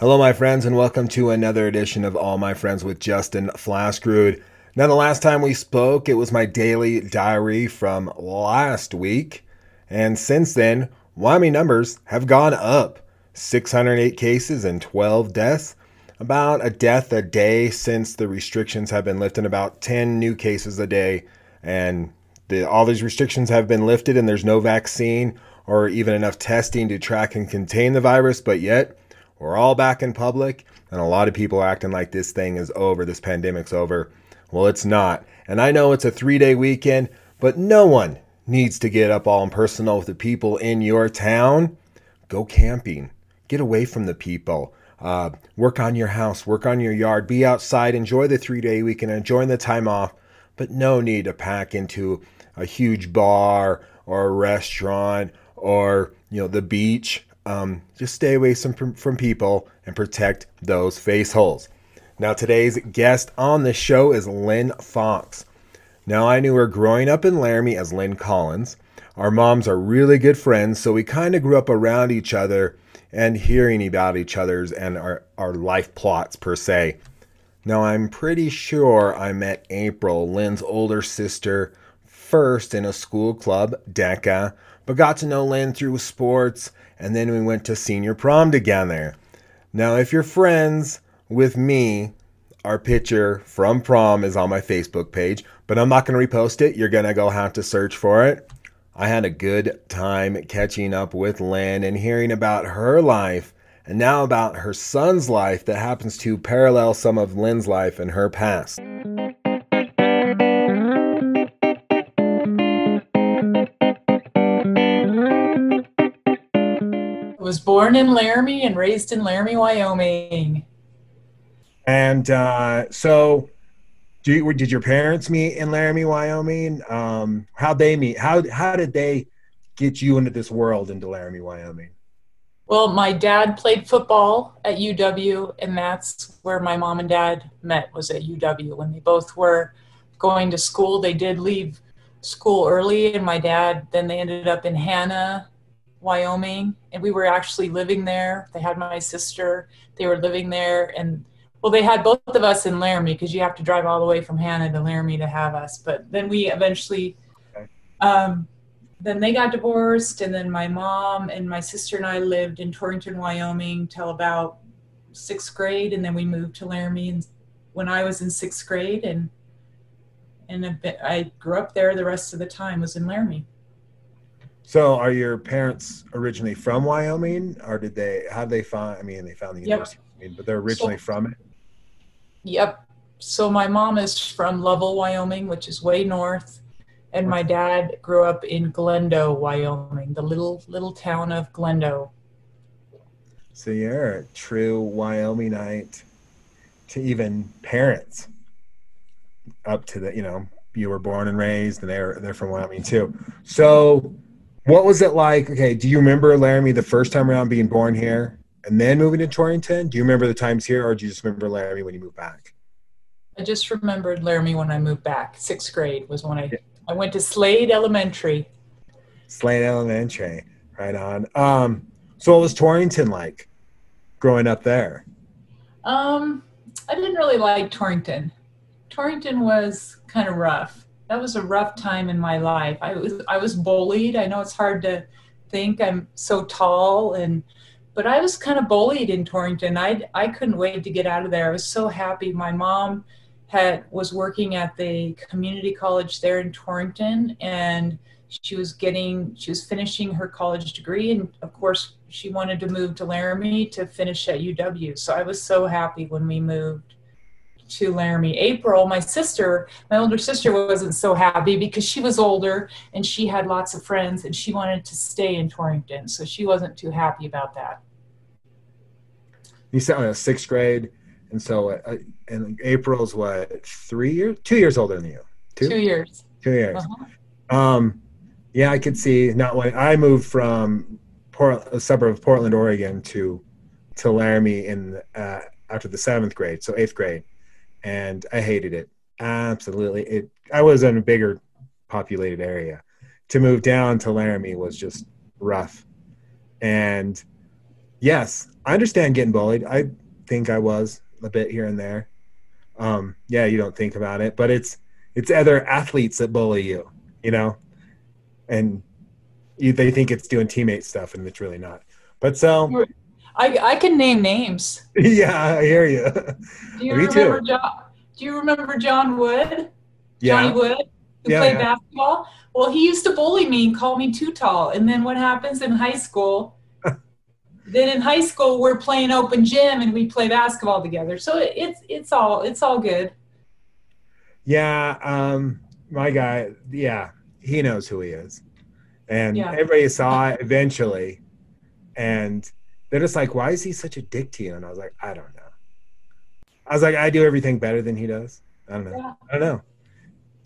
Hello, my friends, and welcome to another edition of All My Friends with Justin Flaskrud. Now, the last time we spoke, it was my daily diary from last week. And since then, Wyoming numbers have gone up 608 cases and 12 deaths. About a death a day since the restrictions have been lifted, about 10 new cases a day. And the, all these restrictions have been lifted, and there's no vaccine or even enough testing to track and contain the virus, but yet, we're all back in public, and a lot of people are acting like this thing is over, this pandemic's over. Well, it's not. And I know it's a three day weekend, but no one needs to get up all impersonal with the people in your town. Go camping, get away from the people. Uh, work on your house, work on your yard, be outside, enjoy the three day weekend, enjoy the time off, but no need to pack into a huge bar or a restaurant or you know the beach um, just stay away from, from people and protect those face holes. Now, today's guest on the show is Lynn Fox. Now, I knew her growing up in Laramie as Lynn Collins. Our moms are really good friends, so we kind of grew up around each other and hearing about each other's and our, our life plots, per se. Now, I'm pretty sure I met April, Lynn's older sister, first in a school club, DECA, but got to know Lynn through sports and then we went to senior prom together. Now, if you're friends with me, our picture from prom is on my Facebook page, but I'm not going to repost it. You're going to go have to search for it. I had a good time catching up with Lynn and hearing about her life and now about her son's life that happens to parallel some of Lynn's life and her past. Was born in Laramie and raised in Laramie, Wyoming. And uh, so, you, did your parents meet in Laramie, Wyoming? Um, how'd they meet? How how did they get you into this world into Laramie, Wyoming? Well, my dad played football at UW, and that's where my mom and dad met. Was at UW when they both were going to school. They did leave school early, and my dad then they ended up in Hanna Wyoming, and we were actually living there. They had my sister. They were living there, and well, they had both of us in Laramie because you have to drive all the way from Hanna to Laramie to have us. But then we eventually, um, then they got divorced, and then my mom and my sister and I lived in Torrington, Wyoming, till about sixth grade, and then we moved to Laramie And when I was in sixth grade, and and I grew up there. The rest of the time was in Laramie. So, are your parents originally from Wyoming, or did they? How did they find? I mean, they found the university, yep. but they're originally so, from it. Yep. So my mom is from Lovell, Wyoming, which is way north, and my dad grew up in Glendo, Wyoming, the little little town of Glendo. So you're a true Wyomingite to even parents up to the you know you were born and raised and they're they're from Wyoming too. So what was it like? Okay, do you remember Laramie the first time around being born here and then moving to Torrington? Do you remember the times here, or do you just remember Laramie when you moved back? I just remembered Laramie when I moved back. Sixth grade was when I I went to Slade Elementary. Slade Elementary, right on. Um, so what was Torrington like growing up there? Um, I didn't really like Torrington. Torrington was kind of rough that was a rough time in my life. I was I was bullied. I know it's hard to think I'm so tall and but I was kind of bullied in Torrington. I I couldn't wait to get out of there. I was so happy. My mom had was working at the community college there in Torrington and she was getting she was finishing her college degree and of course she wanted to move to Laramie to finish at UW. So I was so happy when we moved to Laramie. April, my sister, my older sister, wasn't so happy because she was older and she had lots of friends and she wanted to stay in Torrington. So she wasn't too happy about that. You said in sixth grade, and so uh, and April's what three years, two years older than you. Two, two years. Two years. Uh-huh. Um, yeah, I could see. Not when I moved from Port, a suburb of Portland, Oregon, to to Laramie in uh, after the seventh grade, so eighth grade and I hated it. Absolutely. It I was in a bigger populated area. To move down to Laramie was just rough. And Yes, I understand getting bullied. I think I was a bit here and there. Um, yeah, you don't think about it, but it's it's other athletes that bully you, you know, and you, they think it's doing teammate stuff, and it's really not. But so, I I can name names. yeah, I hear you. Do you Me remember too. John? Do you remember John Wood? Yeah, Johnny Wood, who Yeah, played yeah. basketball. Well, he used to bully me and call me too tall. And then what happens in high school? then in high school, we're playing open gym and we play basketball together. So it, it's it's all it's all good. yeah. Um, my guy, yeah, he knows who he is, and Yeah. everybody saw it eventually, and they're just like, "Why is he such a dick to you?" And I was like, "I don't know." I was like, "I do everything better than he does." I don't know. Yeah. I don't know.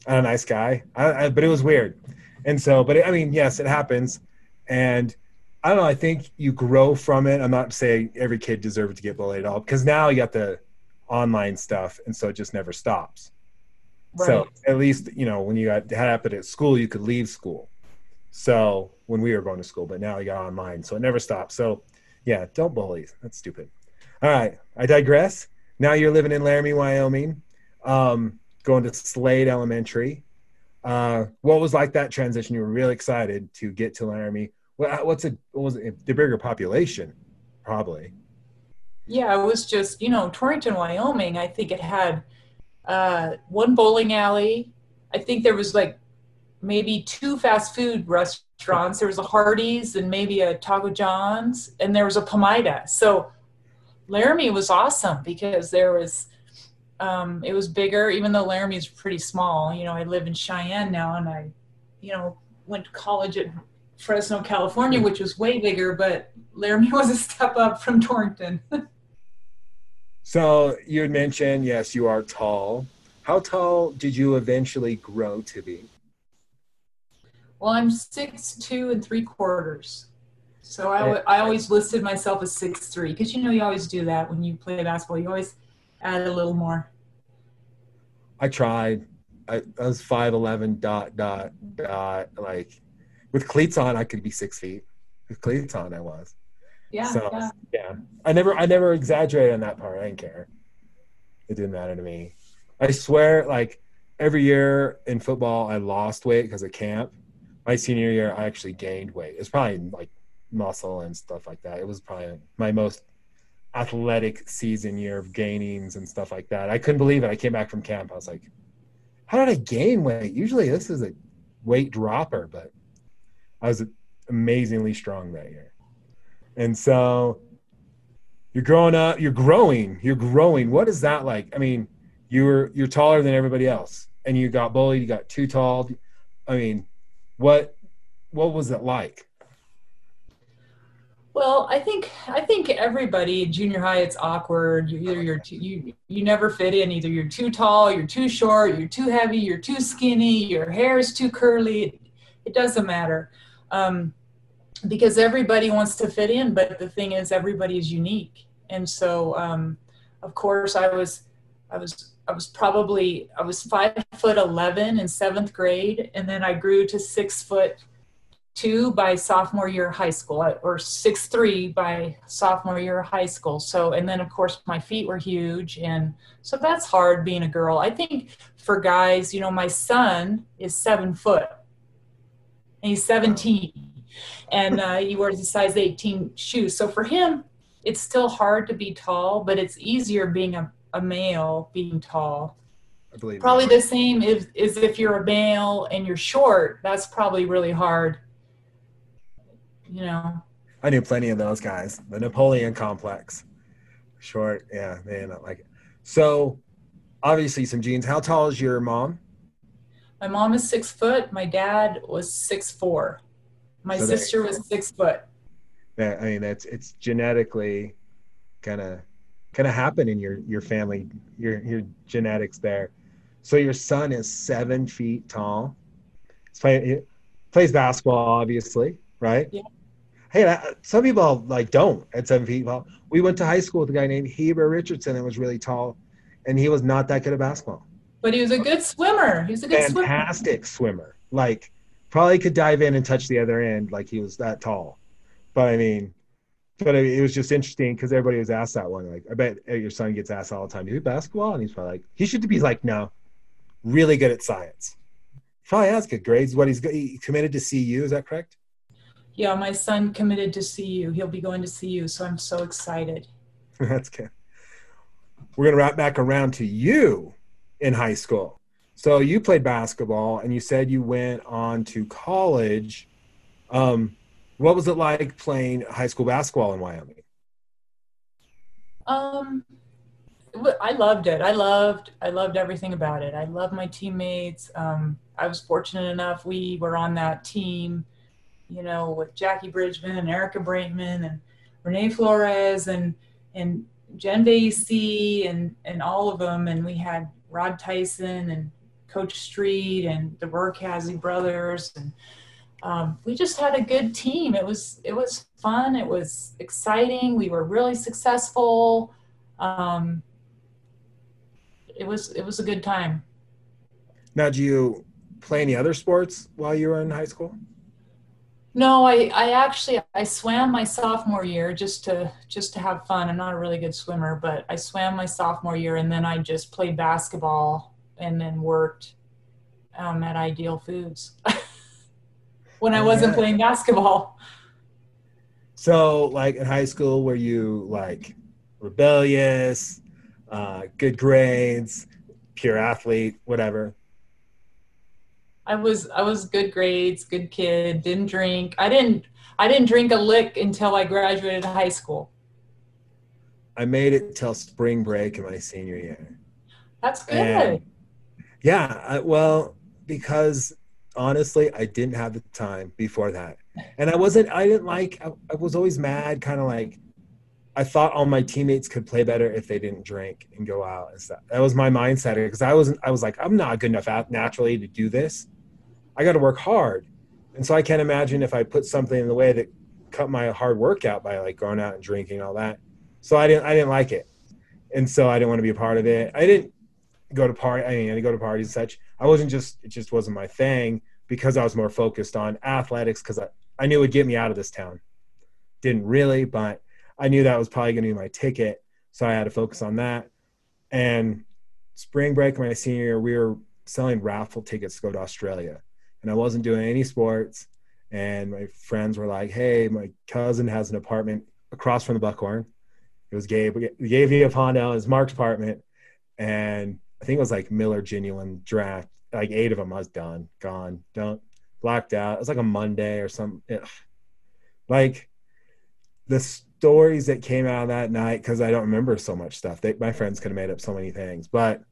I'm a nice guy, I, I, but it was weird. And so, but I mean, yes, it happens. And I don't know. I think you grow from it. I'm not saying every kid deserves to get bullied at all because now you got the online stuff, and so it just never stops. So at least you know when you got had happened at school, you could leave school. So when we were going to school, but now you got online, so it never stops. So yeah, don't bully. That's stupid. All right, I digress. Now you're living in Laramie, Wyoming, um, going to Slade Elementary. Uh, what was like that transition? You were really excited to get to Laramie. What, what's it? What was it? The bigger population, probably. Yeah, it was just, you know, Torrington, Wyoming, I think it had uh, one bowling alley. I think there was like maybe two fast food restaurants. There was a Hardee's and maybe a Taco John's, and there was a Pamida. So Laramie was awesome because there was, um, it was bigger, even though Laramie is pretty small. You know, I live in Cheyenne now and I, you know, went to college at Fresno, California, which was way bigger, but Laramie was a step up from Torrington. So you had mentioned, yes, you are tall. How tall did you eventually grow to be? Well, I'm six two and three quarters. So I, w- I always listed myself as six three because you know you always do that when you play basketball. You always add a little more. I tried. I, I was five eleven dot dot dot. Like with cleats on, I could be six feet. With cleats on, I was. Yeah, so yeah. yeah, I never I never exaggerated on that part. I didn't care. It didn't matter to me. I swear, like every year in football, I lost weight because of camp. My senior year, I actually gained weight. It's probably like muscle and stuff like that. It was probably my most athletic season year of gainings and stuff like that. I couldn't believe it. I came back from camp. I was like, how did I gain weight? Usually this is a weight dropper, but I was amazingly strong that year. And so you're growing up, you're growing, you're growing. What is that like? I mean, you're you're taller than everybody else and you got bullied, you got too tall. I mean, what what was it like? Well, I think I think everybody junior high it's awkward. You either you're too, you you never fit in. Either you're too tall, you're too short, you're too heavy, you're too skinny, your hair is too curly. It doesn't matter. Um, because everybody wants to fit in, but the thing is everybody is unique. And so um, of course I was I was I was probably I was five foot eleven in seventh grade, and then I grew to six foot two by sophomore year of high school or six three by sophomore year of high school. So and then of course my feet were huge and so that's hard being a girl. I think for guys you know my son is seven foot. And he's 17 and uh, he wears a size 18 shoes so for him it's still hard to be tall but it's easier being a, a male being tall I believe probably the same if, is if you're a male and you're short that's probably really hard you know I knew plenty of those guys. The Napoleon complex. Short, yeah, they did not like it. So obviously some genes. How tall is your mom? my mom is six foot my dad was six four my So sister was six foot That I mean, that's it's genetically kind of kind of happen in your your family, your your genetics there. So your son is seven feet tall. He's playing, he plays basketball, obviously, right? Yeah. Hey, that, some people like don't at seven feet tall. We went to high school with a guy named Heber Richardson that was really tall, and he was not that good at basketball. but he was a good swimmer he was a good swimmer Fantastic swimmer. Like probably could dive in and touch the other end like he was that tall. But I mean, but it was just interesting because everybody was asked that one. Like, I bet your son gets asked all the time, "Do you do basketball?" And he's probably like, he should be like, "No, really good at science." Probably has good grades. What he's he committed to CU, is that correct? Yeah, my son committed to CU. He'll be going to CU, so I'm so excited. That's good. We're gonna wrap back around to you in high school. So you played basketball, and you said you went on to college. Um, what was it like playing high school basketball in Wyoming? Um, I loved it. I loved I loved everything about it. I loved my teammates. Um, I was fortunate enough we were on that team, you know, with Jackie Bridgman and Erica Braitman and Renee Flores and and Jen Vasey and and all of them. And we had Rod Tyson and Coach Street and the Burkhazy brothers and um, we just had a good team. It was it was fun. It was exciting. We were really successful. Um, it was it was a good time. Now, do you play any other sports while you were in high school? No, I, I actually I swam my sophomore year just to just to have fun. I'm not a really good swimmer, but I swam my sophomore year and then I just played basketball and then worked um, at Ideal Foods. when I wasn't playing basketball. So, like in high school, were you like rebellious, uh, good grades, pure athlete, whatever? I was I was good grades, good kid, didn't drink. I didn't I didn't drink a lick until I graduated high school. I made it till spring break in my senior year. That's good. And yeah, I, well, because honestly, I didn't have the time before that. And I wasn't, I didn't like, I, I was always mad, kind of like, I thought all my teammates could play better if they didn't drink and go out and stuff. That was my mindset because I wasn't, I was like, I'm not good enough naturally to do this. I got to work hard. And so I can't imagine if I put something in the way that cut my hard work out by like going out and drinking all that. So I didn't, I didn't like it. And so I didn't want to be a part of it. I didn't go to party. I mean, I go to parties and such. I wasn't just, it just wasn't my thing because I was more focused on athletics because I, I knew it would get me out of this town. Didn't really, but I knew that was probably going to be my ticket. So I had to focus on that. And spring break, my senior year, we were selling raffle tickets to go to Australia. And I wasn't doing any sports. And my friends were like, hey, my cousin has an apartment across from the Buckhorn. It was Gabe. Gabe Viapondo, his Mark's apartment. And I think it was like Miller Genuine draft like eight of them. I was done, gone, don't blacked out. It was like a Monday or some. Like the stories that came out that night because I don't remember so much stuff. They, my friends could have made up so many things, but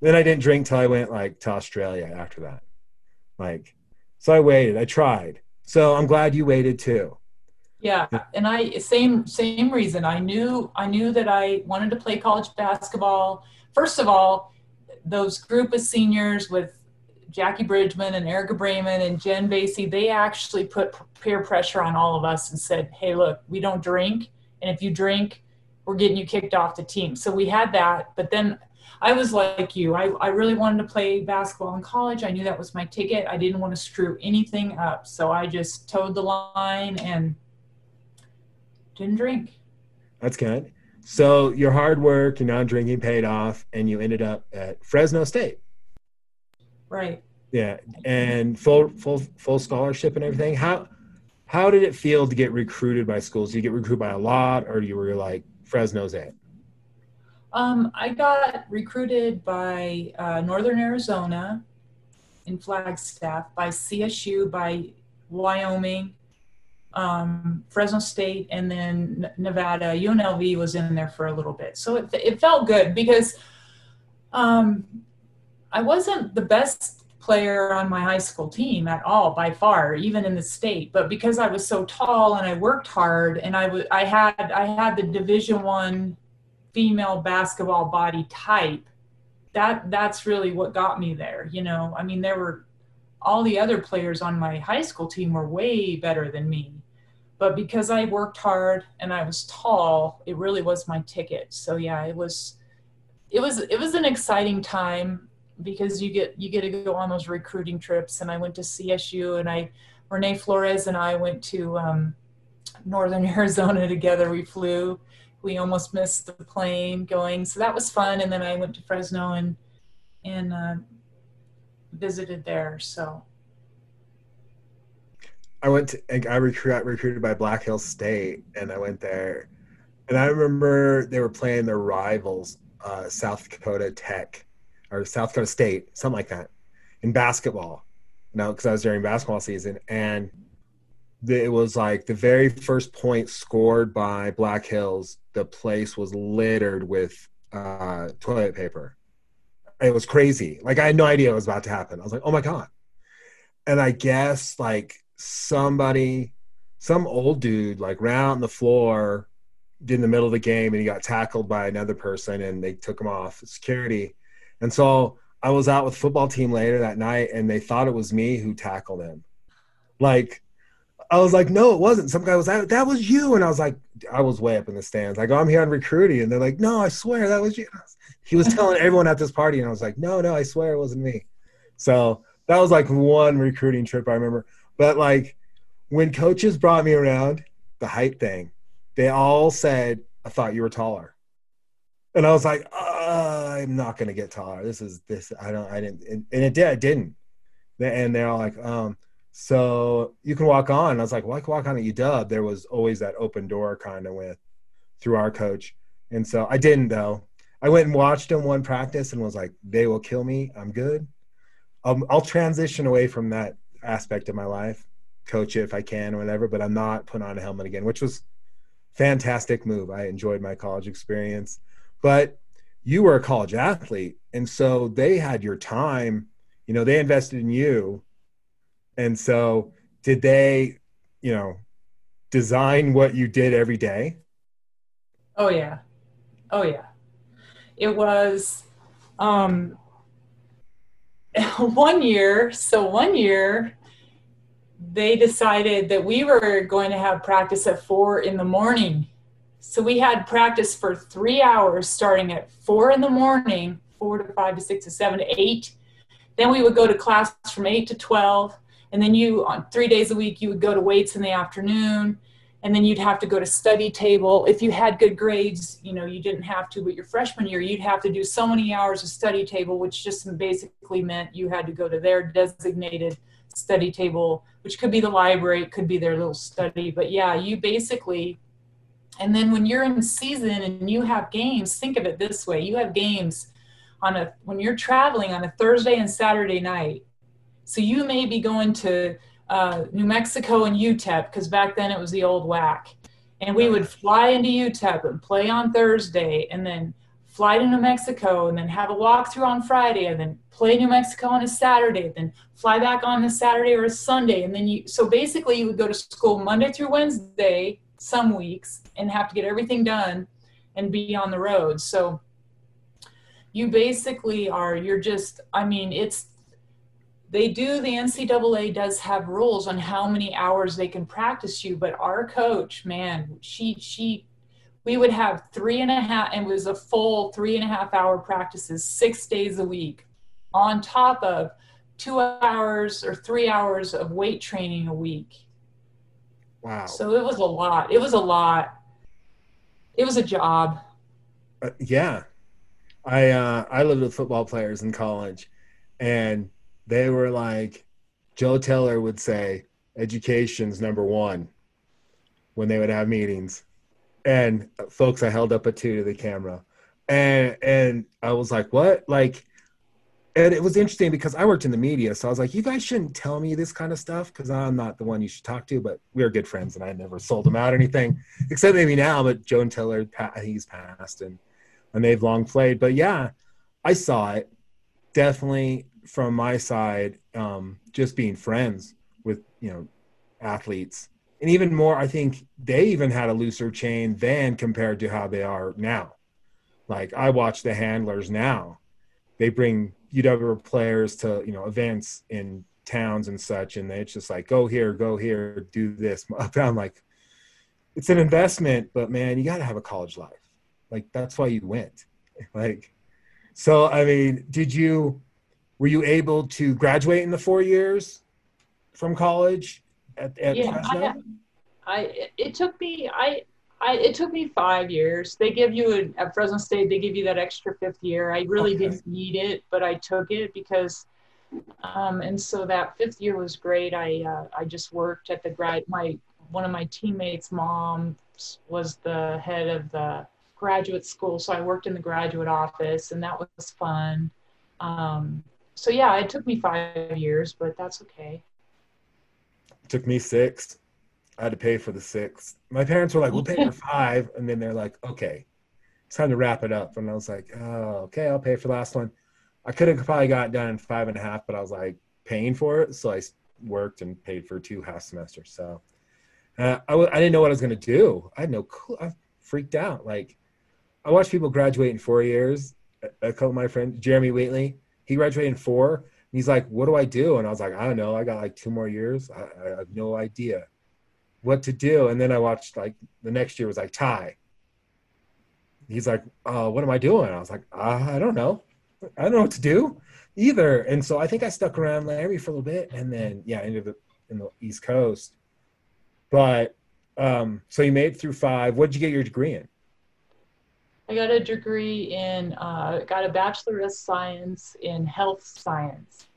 then I didn't drink till I went like to Australia after that. Like, so I waited. I tried. So I'm glad you waited too. Yeah, and I same same reason. I knew I knew that I wanted to play college basketball. First of all, those group of seniors with Jackie Bridgman and Erica Braitman and Jen Vasey, they actually put peer pressure on all of us and said, hey, look, we don't drink. And if you drink, we're getting you kicked off the team. So we had that. But then I was like you. I, I really wanted to play basketball in college. I knew that was my ticket. I didn't want to screw anything up. So I just toed the line and didn't drink. That's good. So your hard work, your non-drinking paid off, and you ended up at Fresno State. Right. Yeah, and full full full scholarship and everything. How how did it feel to get recruited by schools? Did you get recruited by a lot, or you were like Fresno's it? Um, I got recruited by uh, Northern Arizona in Flagstaff, by CSU, by Wyoming, um, Fresno State, and then Nevada. UNLV was in there for a little bit, so it, it felt good because um, I wasn't the best player on my high school team at all by far even in the state but because i was so tall and i worked hard and i had i had the division one female basketball body type that that's really what got me there you know i mean there were all the other players on my high school team were way better than me but because i worked hard and i was tall it really was my ticket so yeah it was it was it was an exciting time because you get you get to go on those recruiting trips and i went to csu and i renee flores and i went to um, northern Arizona together. We flew. We almost missed the plane going, so that was fun. And then I went to Fresno and and uh, visited there. So I went to I recruit, recruited by Black Hills State, and I went there, and I remember they were playing their rivals, uh, South Dakota Tech or South Dakota State, something like that, in basketball. You know, because I was during basketball season, and the, it was like the very first point scored by Black Hills, the place was littered with uh, toilet paper. It was crazy. Like I had no idea it was about to happen. I was like, oh my god. And I guess like somebody, some old dude, like ran out on the floor in the middle of the game and he got tackled by another person and they took him off security. And so I was out with football team later that night and they thought it was me who tackled him. Like I was like, no, it wasn't. Some guy was like, that was you. And I was like, I was way up in the stands. I go, I'm here on recruiting. And they're like, no, I swear that was you. He was telling everyone at this party. And I was like, no, no, I swear it wasn't me. So that was like one recruiting trip I remember. But like when coaches brought me around, the height thing, they all said, I thought you were taller. And I was like, uh, I'm not going to get taller. This is this. I don't, I didn't. And, and it did, I didn't. And they're all like, um, so you can walk on. I was like, well, I can walk on at UW. There was always that open door kind of with through our coach. And so I didn't though. I went and watched him one practice and was like, they will kill me. I'm good. I'll, I'll transition away from that aspect of my life, coach it if I can or whatever, but I'm not putting on a helmet again, which was fantastic move. I enjoyed my college experience, but you were a college athlete. And so they had your time, you know, they invested in you. And so did they, you know, design what you did every day? Oh yeah. Oh yeah. It was um one year, so one year they decided that we were going to have practice at four in the morning. So we had practice for three hours starting at four in the morning, four to five to six to seven to eight. Then we would go to class from eight to 12. And then you, on three days a week, you would go to weights in the afternoon and then you'd have to go to study table. If you had good grades you know you didn't have to but your freshman year you'd have to do so many hours of study table which just basically meant you had to go to their designated study table which could be the library it could be their little study. But yeah you basically and then when you're in season and you have games think of it this way. You have games on a when you're traveling on a thursday and saturday night so you may be going to uh, New Mexico and UTEP because back then it was the old WAC. And we would fly into UTEP and play on Thursday and then fly to New Mexico and then have a walkthrough on Friday and then play New Mexico on a Saturday, then fly back on a Saturday or a Sunday. And then you, so basically you would go to school Monday through Wednesday, some weeks, and have to get everything done and be on the road. So you basically are, you're just, I mean, it's they do the ncaa does have rules on how many hours they can practice you but our coach man she she we would have three and a half and it was a full three and a half hour practices six days a week on top of two hours or three hours of weight training a week. Wow. So it was a lot. It was a lot. It was a job. Uh, yeah. I uh i lived with football players in college and they were like, Joe Tiller would say, education's number one when they would have meetings. And folks, I held up a two to the camera. And and I was like, what? Like, and it was interesting because I worked in the media, so I was like, you guys shouldn't tell me this kind of stuff because I'm not the one you should talk to. But we are good friends, and I never sold them out anything, except maybe now. But Joe and Tiller, he's passed, and and they've long played. But yeah, I saw it. Definitely from my side, um, just being friends with you know athletes, and even more, I think they even had a looser chain than compared to how they are now. Like I watch the handlers now; they bring UW players to you know events in towns and such, and it's just like go here, go here, do this. I'm like, it's an investment, but man, you got to have a college life. Like that's why you went. Like, so I mean, did you? Were you able to graduate in the four years from college at, at yeah, I I it, it took me I I, it took me five years. They give you a, at Fresno State, they give you that extra fifth year. I really okay. didn't need it, but I took it because, um, and so that fifth year was great. I uh, I just worked at the grad. My one of my teammates' mom was the head of the graduate school, so I worked in the graduate office, and that was fun. Um, so yeah, it took me five years, but that's okay. It took me six. I had to pay for the six. My parents were like, "We'll pay for five. and then they're like, "Okay, it's time to wrap it up." And I was like, "Oh, okay, I'll pay for the last one." I could have probably got it done in five and a half, but I was like paying for it, so I worked and paid for two half semesters. So uh, I w- I didn't know what I was gonna do. I had no clue. I freaked out. Like I watched people graduate in four years. A couple of my friends, Jeremy Wheatley, he graduated in four. He's like, "What do I do?" And I was like, "I don't know. I got like two more years. I, I have no idea." what to do. And then I watched like the next year was like Ty. He's like, uh, what am I doing? I was like, uh, I don't know. I don't know what to do either. And so I think I stuck around Larry for a little bit and then yeah, ended up in the East Coast. But um, so you made it through five. What did you get your degree in? I got a degree in, uh, got a Bachelor of Science in Health Science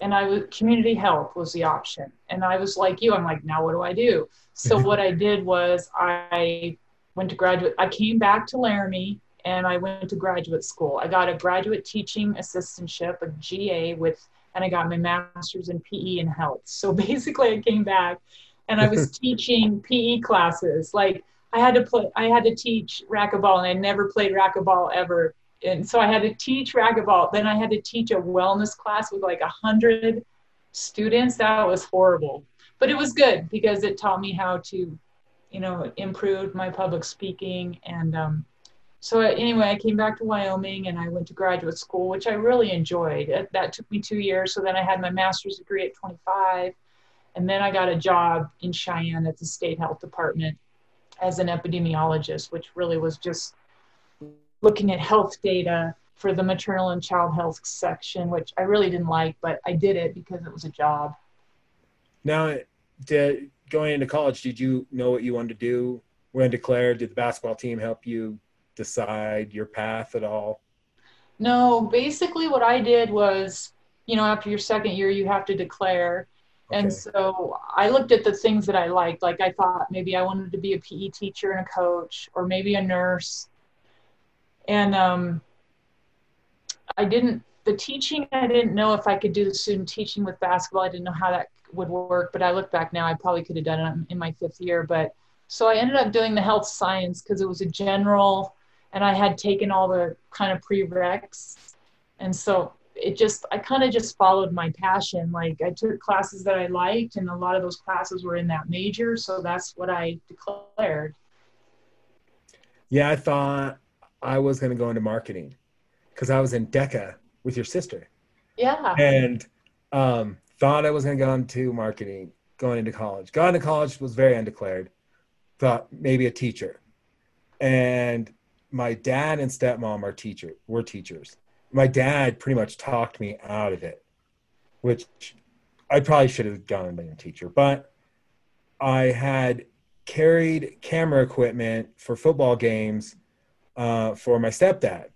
and I was community health was the option. And I was like you, I'm like, now what do I do? So what I did was I went to graduate. I came back to Laramie and I went to graduate school. I got a graduate teaching assistantship, a GA with, and I got my master's in PE and health. So basically, I came back and I was teaching PE classes. Like I had to play, I had to teach racquetball, and I never played racquetball ever and so I had to teach racquetball. Then I had to teach a wellness class with like a hundred students. That was horrible, but it was good because it taught me how to, you know, improve my public speaking. And um, so anyway, I came back to Wyoming and I went to graduate school, which I really enjoyed. That, that took me two years. So then I had my master's degree at 25, and then I got a job in Cheyenne at the state health department as an epidemiologist, which really was just looking at health data for the maternal and child health section, which I really didn't like, but I did it because it was a job. Now, did, going into college, did you know what you wanted to do when declared? Did the basketball team help you decide your path at all? No, basically, what I did was, you know, after your second year, you have to declare. Okay. And so I looked at the things that I liked. Like I thought maybe I wanted to be a PE teacher and a coach, or maybe a nurse, and um, I didn't the teaching I didn't know if I could do the student teaching with basketball. I didn't know how that would work, but I look back now, I probably could have done it in my fifth year. But so I ended up doing the health science because it was a general, and I had taken all the kind of prereqs, and so it just I kind of just followed my passion. Like I took classes that I liked, and a lot of those classes were in that major, so that's what I declared. Yeah, I thought I was going to go into marketing because I was in DECA with your sister. Yeah. And um, thought I was going to go into marketing going into college. Got into college, was very undeclared. Thought maybe a teacher. And my dad and stepmom are teacher were teachers. My dad pretty much talked me out of it, which I probably should have gone and been a teacher. But I had carried camera equipment for football games uh, for my stepdad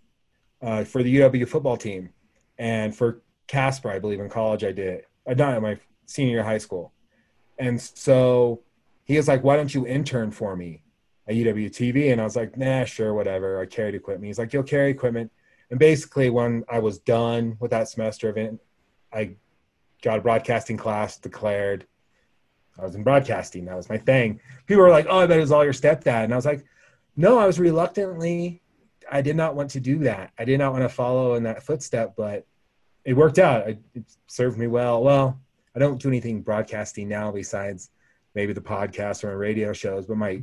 uh, for the UW football team and for Casper, I believe in college I did it. I done it my senior year high school. And so he was like, why don't you intern for me at UW TV? And I was like, nah, sure, whatever. I carried equipment. He's like, you'll carry equipment. And basically when I was done with that semester of it, I got a broadcasting class declared. I was in broadcasting. That was my thing. People were like, oh, I bet it was all your stepdad. And I was like, no, I was reluctantly. I did not want to do that. I did not want to follow in that footstep, but it worked out. It, served me well. Well, I don't do anything broadcasting now besides maybe the podcast or my radio shows, but my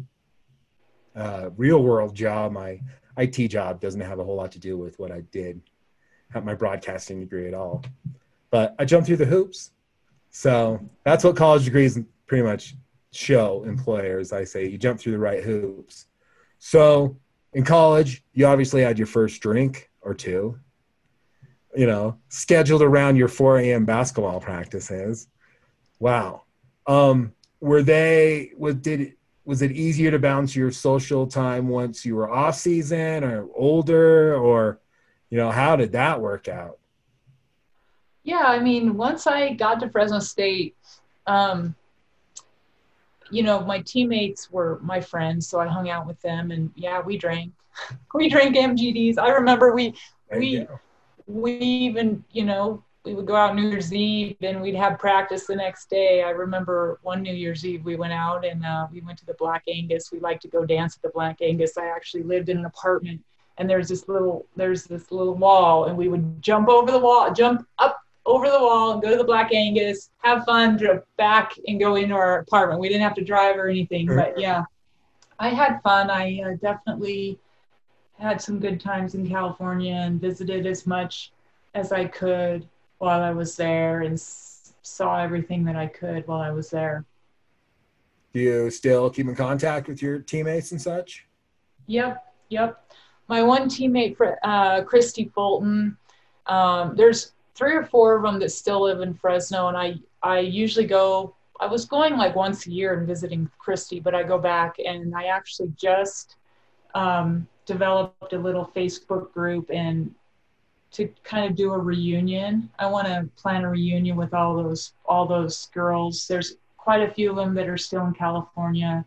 uh, real world job, my IT job, doesn't have a whole lot to do with what I did at my broadcasting degree at all. But I jumped through the hoops. So that's what college degrees pretty much show employers. I say you jump through the right hoops. So in college, you obviously had your first drink or two, you know, scheduled around your 4 a.m. basketball practices. Wow. Um, were they was did was it easier to balance your social time once you were off season or older or you know how did that work out? Yeah i mean once i got to fresno state um, you know my teammates were my friends so i hung out with them and yeah we drank. We drank mgds i remember we we we even you know we would go out New Year's Eve and we'd have practice the next day. I remember one New Year's Eve we went out and uh, we went to the Black Angus. We liked to go dance at the Black Angus. I actually lived in an apartment and there's this little there's this little wall and we would jump over the wall, jump up over the wall and go to the Black Angus, have fun, drive back and go into our apartment. We didn't have to drive or anything, but yeah, I had fun. I uh, definitely had some good times in California and visited as much as I could while I was there and s- saw everything that I could while I was there. Do you still keep in contact with your teammates and such? Yep, yep. My one teammate, uh, Christy Fulton, um, there's three or four of them that still live in Fresno, and I, I usually go. I was going like once a year and visiting Christy, but I go back and I actually just um, developed a little Facebook group and to kind of do a reunion. I want to plan a reunion with all those all those girls. There's quite a few of them that are still in California.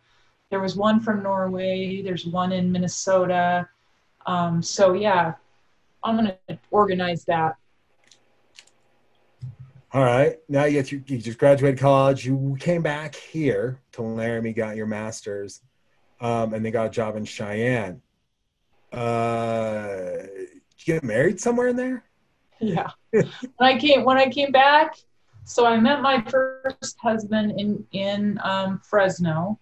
There was one from Norway. There's one in Minnesota. Um, so yeah, I'm gonna organize that. All right. Now you, you, just graduated college. You came back here to Laramie, got your master's, um, and they got a job in Cheyenne. Uh, get married somewhere in there? Yeah. when I came when I came back, so I met my first husband in in um, Fresno.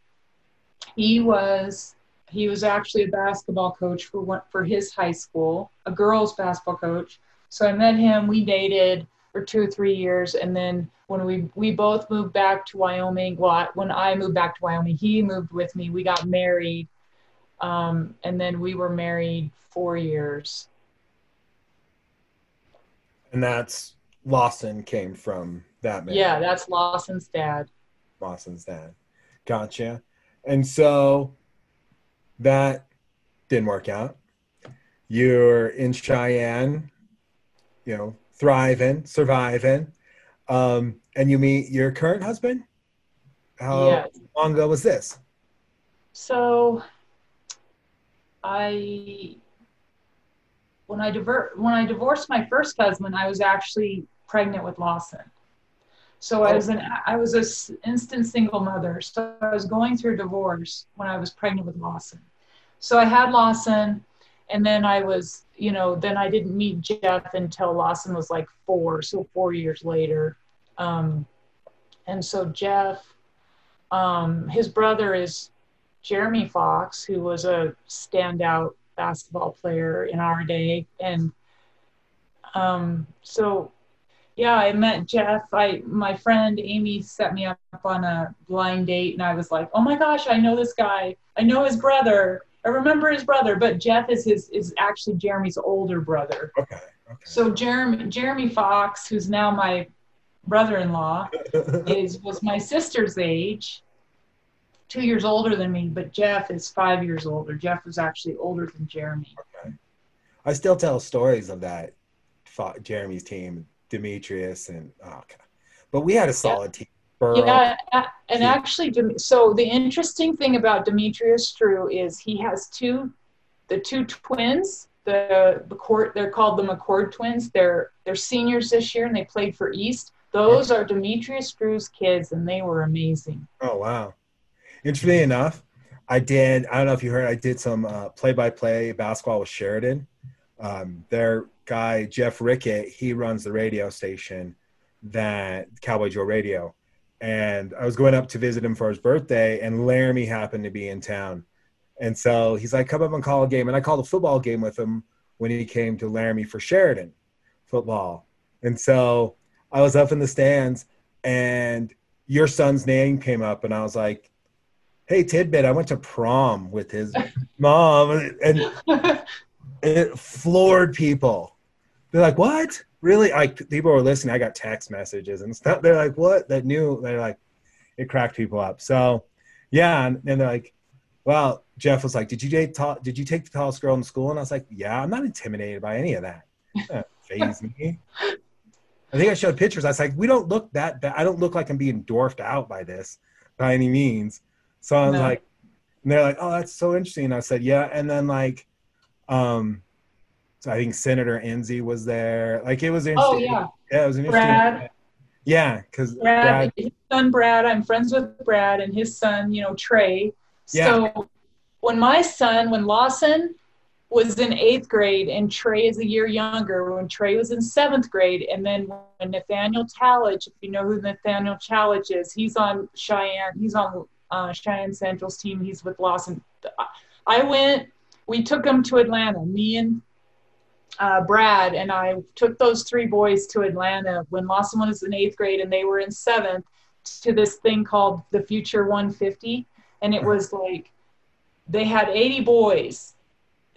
He was he was actually a basketball coach for one, for his high school, a girls basketball coach. So I met him. We dated for two or three years, and then when we we both moved back to Wyoming, well, when I moved back to Wyoming, he moved with me. We got married, um, and then we were married four years and that's Lawson came from that man. Yeah, that's Lawson's dad. Lawson's dad. Gotcha. And so that didn't work out. You're in Cheyenne, you know, thriving, surviving. Um, and you meet your current husband? How yes. long ago was this? So I when I diver- when I divorced my first husband, I was actually pregnant with Lawson. So I was an I was a instant single mother. So I was going through divorce when I was pregnant with Lawson. So I had Lawson, and then I was you know then I didn't meet Jeff until Lawson was like four, so four years later. Um, and so Jeff, um, his brother is Jeremy Fox, who was a standout basketball player in our day. And um, so, yeah, I met Jeff. I my friend Amy set me up on a blind date, and I was like, oh my gosh, I know this guy. I know his brother. I remember his brother, but Jeff is his is actually Jeremy's older brother. Okay. okay. So Jeremy Jeremy Fox, who's now my brother-in-law, is was my sister's age, two years older than me, but Jeff is five years older. Jeff was actually older than Jeremy. Okay. I still tell stories of that Jeremy's team, Demetrius, and oh, okay. but we had a solid yeah. team. Burrow. Yeah, and actually, so the interesting thing about Demetrius Strew is he has two, the two twins. The the court they're called the McCord twins. They're they're seniors this year and they played for East. Those are Demetrius Strew's kids, and they were amazing. Oh wow! Interestingly enough, I did. I don't know if you heard. I did some uh, play-by-play basketball with Sheridan. Um, their guy Jeff Rickett, he runs the radio station that Cowboy Joe Radio, and I was going up to visit him for his birthday, and Laramie happened to be in town, and so he's like, "Come up and call a game," and I called a football game with him when he came to Laramie for Sheridan football, and so I was up in the stands, and your son's name came up, and I was like hey tidbit i went to prom with his mom and it floored people they're like what really like people were listening i got text messages and stuff they're like what that new they're like it cracked people up. So, yeah, and, and they're like, well, Jeff was like, did you date? Ta- did you take the tallest girl in school? And I was like, yeah, I'm not intimidated by any of that. Faze me. I think I showed pictures. I was like, we don't look that bad. I don't look like I'm being dwarfed out by this by any means. So I was no. like, and they're like, oh, that's so interesting. And I said, yeah. And then like, um, so I think Senator Enzi was there. Like it was oh, interesting. Oh yeah. Yeah, it was interesting. Brad. Yeah, because Brad, Brad, his son Brad, I'm friends with Brad and his son, you know, Trey. Yeah. So when my son, when Lawson was in eighth grade and Trey is a year younger, when Trey was in seventh grade, and then when Nathaniel Talich, if you know who Nathaniel Talich is, he's on Cheyenne, he's on uh, Cheyenne Central's team, he's with Lawson. I went, we took them to Atlanta, me and uh, Brad and I took those three boys to Atlanta when Lawson was in eighth grade and they were in seventh to this thing called the Future 150. And it was like they had 80 boys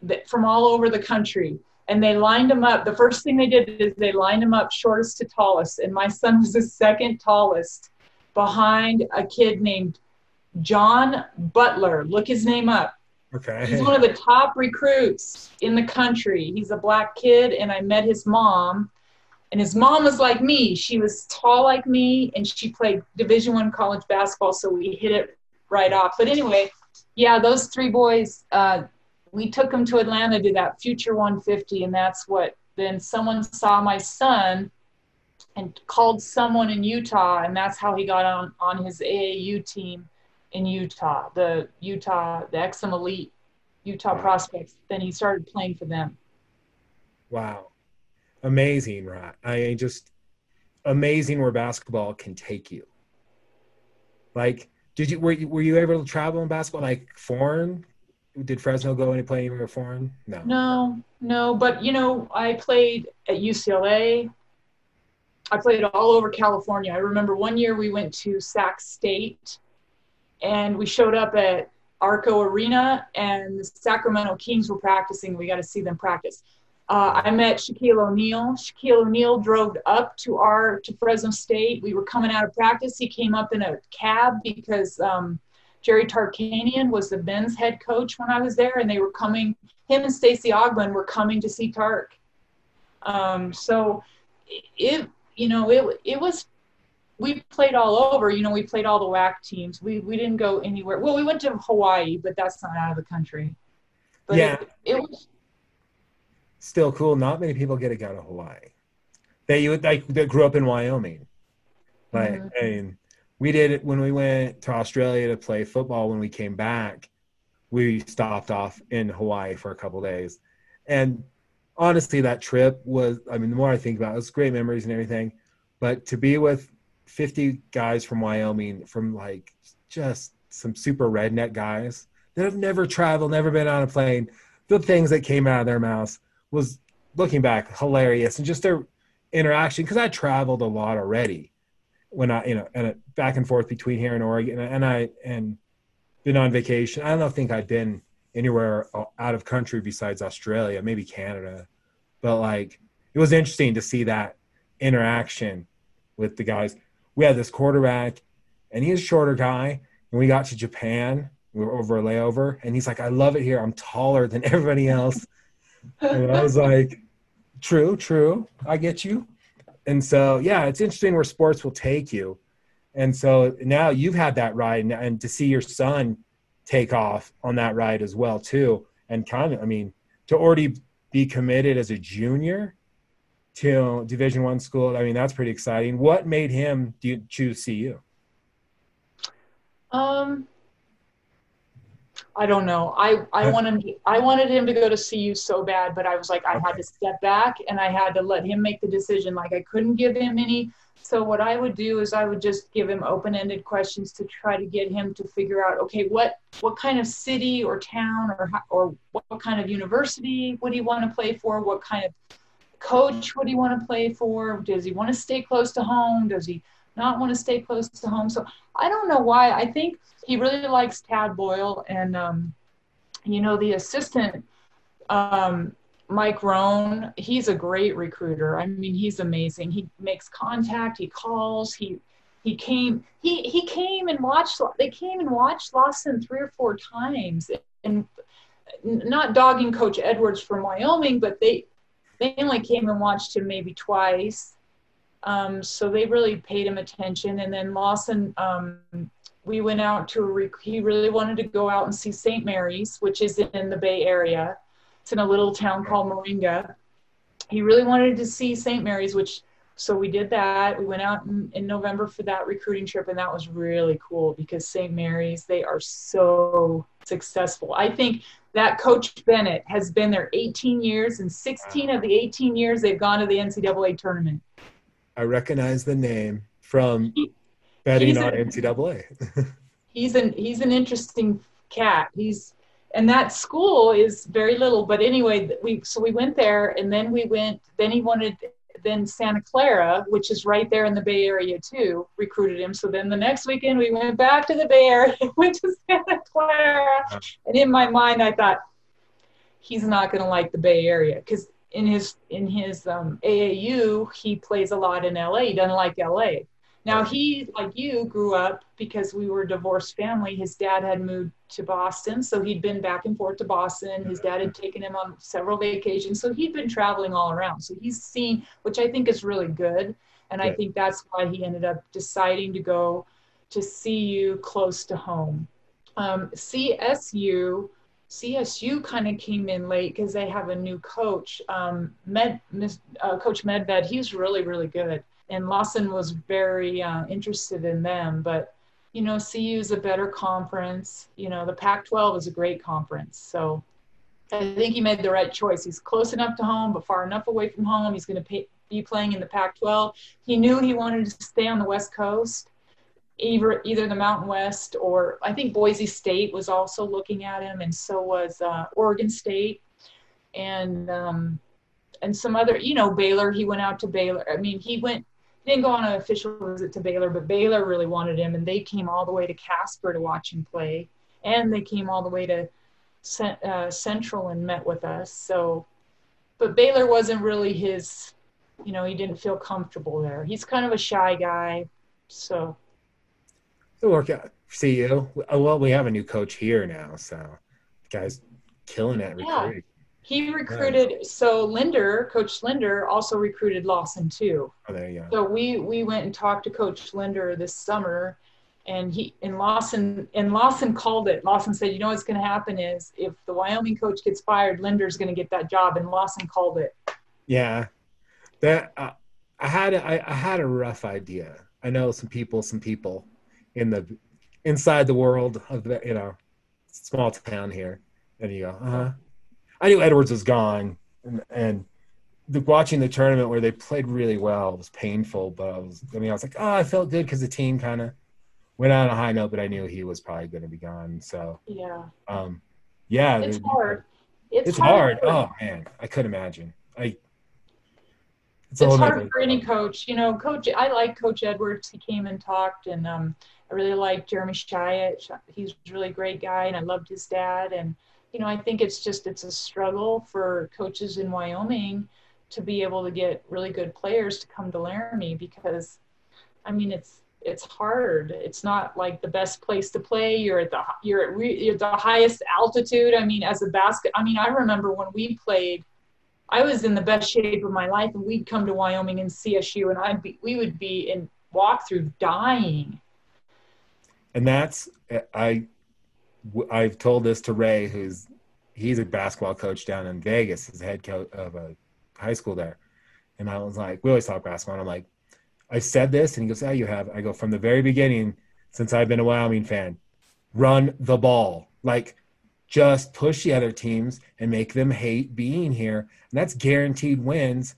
that, from all over the country and they lined them up. The first thing they did is they lined them up shortest to tallest. And my son was the second tallest behind a kid named John Butler. Look his name up. Okay. He's one of the top recruits in the country. He's a black kid, and I met his mom. And his mom was like me. She was tall like me, and she played Division One college basketball, so we hit it right off. But anyway, yeah, those three boys, uh, we took them to Atlanta to that Future 150, and that's what. Then someone saw my son and called someone in Utah, and that's how he got on on his AAU team in Utah, the Utah, the Exum Elite Utah prospects. Then he started playing for them. Wow. Amazing, right? I just amazing where basketball can take you. Like, did you were you were you able to travel in basketball like foreign? Did Fresno go any play anywhere foreign? No. No, no. But you know, I played at UCLA. I played all over California. I remember one year we went to Sac State and we showed up at Arco Arena, and the Sacramento Kings were practicing. We got to see them practice. Uh, I met Shaquille O'Neal. Shaquille O'Neal drove up to our to Fresno State. We were coming out of practice. He came up in a cab because um, Jerry Tarkanian was the men's head coach when I was there, and they were coming. Him and Stacey Augmon were coming to see Tark. Um, so it you know it it was we played all over. You know, we played all the WAC teams. We we didn't go anywhere. Well, we went to Hawaii, but that's not out of the country. But yeah, it, it was still cool. Not many people get to go to Hawaii. They you like that grew up in Wyoming. Like mm-hmm. I mean, we did it when we went to Australia to play football. When we came back, we stopped off in Hawaii for a couple days, and honestly, that trip was. I mean, the more I think about it, it was great memories and everything. But to be with 50 guys from Wyoming, from like just some super redneck guys that have never traveled, never been on a plane. The things that came out of their mouths was looking back hilarious and just their interaction because I traveled a lot already when I, you know, and back and forth between here and Oregon and I, and been on vacation. I don't think I'd been anywhere uh, out of country besides Australia, maybe Canada, but like it was interesting to see that interaction with the guys we had this quarterback, and he's a shorter guy. And we got to Japan, we were over a layover, and he's like, "I love it here. I'm taller than everybody else." and I was like, "True, true. I get you." And so, yeah, it's interesting where sports will take you. And so now you've had that ride, and, and to see your son take off on that ride as well too, and kind of, I mean, to already be committed as a junior to Division One school. I mean, that's pretty exciting. What made him do you choose CU? Um, I don't know. I I wanted I wanted him to go to CU so bad, but I was like I okay. had to step back and I had to let him make the decision. Like I couldn't give him any. So what I would do is I would just give him open-ended questions to try to get him to figure out okay what what kind of city or town or or what kind of university would he want to play for? What kind of coach would he want to play for? Does he want to stay close to home? Does he not want to stay close to home? So I don't know why. I think he really likes Tad Boyle and, um, you know, the assistant, um, Mike Rohn, he's a great recruiter. I mean, he's amazing. He makes contact, he calls, he, he came he he came and watched they came and watched Lawson three or four times and not dogging coach Edwards from Wyoming but they they only came and watched him maybe twice um, so they really paid him attention and then Lawson um, we went out to a rec- he really wanted to go out and see St. Mary's which is in the Bay Area it's in a little town called Moraga he really wanted to see St. Mary's which so we did that. We went out in, in, November for that recruiting trip, and that was really cool because St. Mary's, they are so successful. I think that Coach Bennett has been there 18 years, and 16 of the 18 years they've gone to the NCAA tournament. I recognize the name from he, betting on NCAA. he's an he's an interesting cat. He's and that school is very little, but anyway, we so we went there, and then we went. Then he wanted then Santa Clara, which is right there in the Bay Area too, recruited him. So then the next weekend we went back to the Bay Area, went to Santa Clara, and in my mind I thought he's not going to like the Bay Area because in his in his um, AAU he plays a lot in LA. He doesn't like LA. Now he, like you, grew up because we were a divorced family. His dad had moved to Boston, so he'd been back and forth to Boston. His dad had taken him on several vacations, so he'd been traveling all around. So he's seen, which I think is really good, and I think that's why he ended up deciding to go to CU close to home. Um, CSU, CSU kind of came in late because they have a new coach, um, Med, uh, Coach Medved. He's really, really good and Lawson was very uh, interested in them. But you know, CU is a better conference. You know, the Pac-12 is a great conference. So I think he made the right choice. He's close enough to home, but far enough away from home. He's going to be playing in the Pac-12. He knew he wanted to stay on the West Coast, either either the Mountain West or I think Boise State was also looking at him, and so was uh, Oregon State, and um, and some other. You know, Baylor. He went out to Baylor. I mean, he went didn't go on an official visit to Baylor, but Baylor really wanted him, and they came all the way to Casper to watch him play, and they came all the way to uh, Central and met with us. So, but Baylor wasn't really his, you know, he didn't feel comfortable there. He's kind of a shy guy, so. It'll work out. See you. Well, we have a new coach here now, so the guy's killing it recruiting. Yeah. He recruited nice. so Linder, Coach Linder, also recruited Lawson too. Oh, there you go. So we we went and talked to Coach Linder this summer, and he and Lawson and Lawson called it. Lawson said, "You know what's going to happen is if the Wyoming coach gets fired, Linder's going to get that job," and Lawson called it. Yeah, that uh, I had I, I had a rough idea. I know some people, some people in the inside the world of the you know small town here, and you go, uh huh I knew Edwards was gone, and, and the, watching the tournament where they played really well was painful. But I was, I mean, I was like, oh, I felt good because the team kind of went out on a high note, but I knew he was probably going to be gone. So yeah, um, yeah, it's it, hard. It's, it's hard. hard. Oh man, I could imagine. I. It's, it's hard for any coach. You know, coach. I like Coach Edwards. He came and talked, and um, I really like Jeremy Shyatt. He's a really great guy, and I loved his dad. And you know, I think it's just it's a struggle for coaches in Wyoming to be able to get really good players to come to Laramie because, I mean, it's it's hard. It's not like the best place to play. You're at the you're at, re, you're at the highest altitude. I mean, as a basket, I mean, I remember when we played. I was in the best shape of my life, and we'd come to Wyoming and CSU, and I'd be we would be in walkthrough dying. And that's I I've told this to Ray, who's he's a basketball coach down in Vegas, he's the head coach of a high school there. And I was like, we always talk basketball. And I'm like, I said this, and he goes, Yeah, you have. I go, from the very beginning, since I've been a Wyoming fan, run the ball. Like, just push the other teams and make them hate being here. And that's guaranteed wins,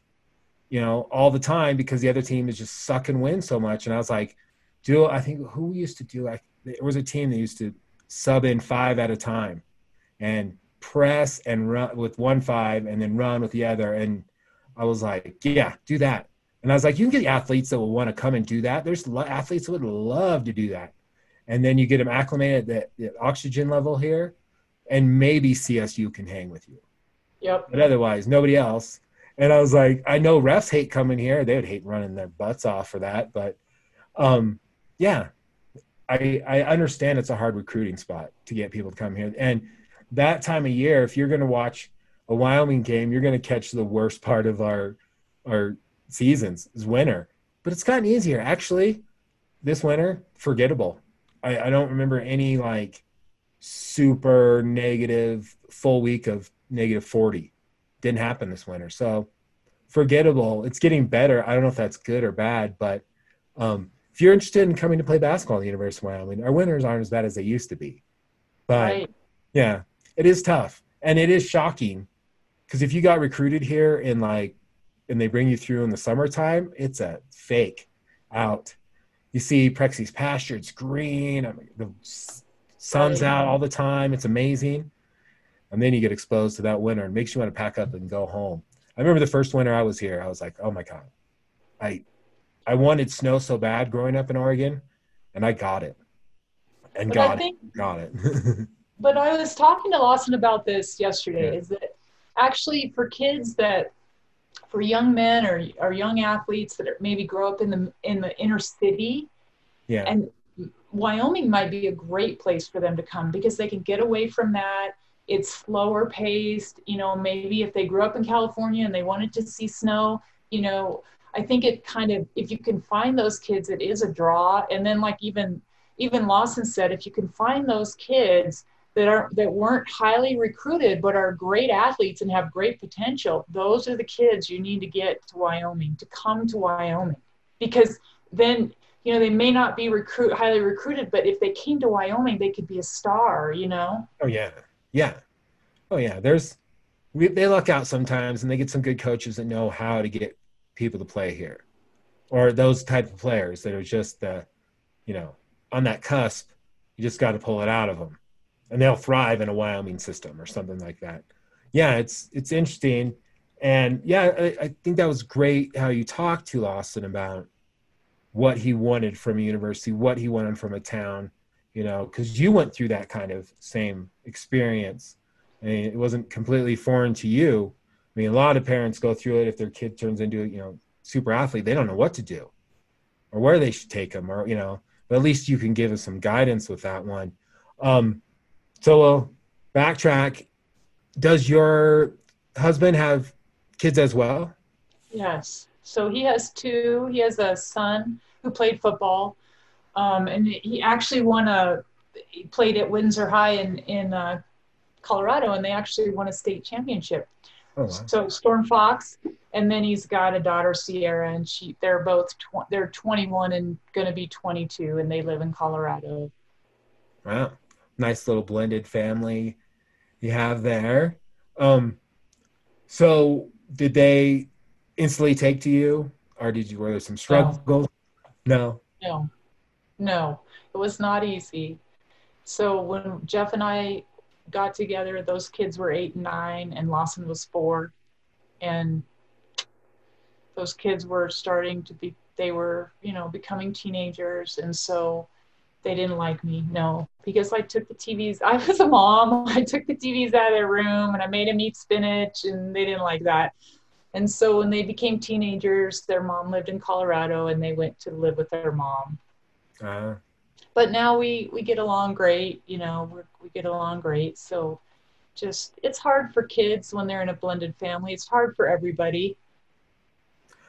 you know, all the time because the other team is just sucking wins so much. And I was like, do I think who used to do? I, there was a team that used to sub in five at a time and press and run with one five and then run with the other. And I was like, yeah, do that. And I was like, you can get athletes that will want to come and do that. There's athletes that would love to do that. And then you get them acclimated at the oxygen level here, and maybe CSU can hang with you. Yep. But otherwise, nobody else. And I was like, I know refs hate coming here. They would hate running their butts off for that. But um, yeah, I I understand it's a hard recruiting spot to get people to come here, and that time of year, if you're going to watch a Wyoming game, you're going to catch the worst part of our our seasons is winter. But it's gotten easier actually. This winter, forgettable. I, I don't remember any like super negative full week of negative 40. Didn't happen this winter. So forgettable. It's getting better. I don't know if that's good or bad, but um, if you're interested in coming to play basketball in the University of Wyoming, our winters aren't as bad as they used to be. But right. yeah, it is tough and it is shocking because if you got recruited here in like and they bring you through in the summertime, it's a fake out. You see Prexy's pasture, it's green. I mean, the sun's out all the time. It's amazing. And then you get exposed to that winter and makes you want to pack up and go home. I remember the first winter I was here, I was like, oh my God. I I wanted snow so bad growing up in Oregon, and I got it. And but got think, it. Got it. but I was talking to Lawson about this yesterday, yeah. is that actually for kids that for young men or, or young athletes that are, maybe grow up in the in the inner city yeah and wyoming might be a great place for them to come because they can get away from that it's slower paced you know maybe if they grew up in california and they wanted to see snow you know i think it kind of if you can find those kids it is a draw. And then like even even lawson said if you can find those kids that aren't that weren't highly recruited but are great athletes and have great potential those are the kids you need to get to wyoming to come to wyoming. Because then you know they may not be recruit highly recruited but if they came to wyoming they could be a star you know? Oh yeah. Yeah. Oh yeah. There's we, they luck out sometimes and they get some good coaches that know how to get people to play here or those type of players that are just uh, you know on that cusp you just got to pull it out of them and they'll thrive in a Wyoming system or something like that. Yeah, it's it's interesting, and yeah, I, I think that was great how you talked to Lawson about what he wanted from a university, what he wanted from a town, you know, because you went through that kind of same experience. I mean, it wasn't completely foreign to you. I mean, a lot of parents go through it if their kid turns into, you know, super athlete, they don't know what to do or where they should take them or, you know, but at least you can give us some guidance with that one. Um, so we'll backtrack. Does your husband have kids as well? Yes. So he has two. He has a son who played football, um, and he actually won a. He played at Windsor High in in uh, Colorado, and they actually won a state championship. Oh, wow. So Storm Fox, and then he's got a daughter Sierra, and she they're both tw- they're 21 and going to be 22, and they live in Colorado. Wow nice little blended family you have there. Um, so did they instantly take to you, or did you were there some struggle? No. No. No. It was not easy. So when Jeff and I got together, those kids were eight and nine, and Lawson was four, and those kids were starting to be they were you know becoming teenagers and so they didn't like me no. Because i took the tvs i was a mom i took the tvs out of their room and i made them eat spinach and they didn't like that. And so when they became teenagers their mom lived in colorado and they went to live with their mom. Uh-huh. But now we we get along great you know we we get along great so just it's hard for kids when they're in a blended family it's hard for everybody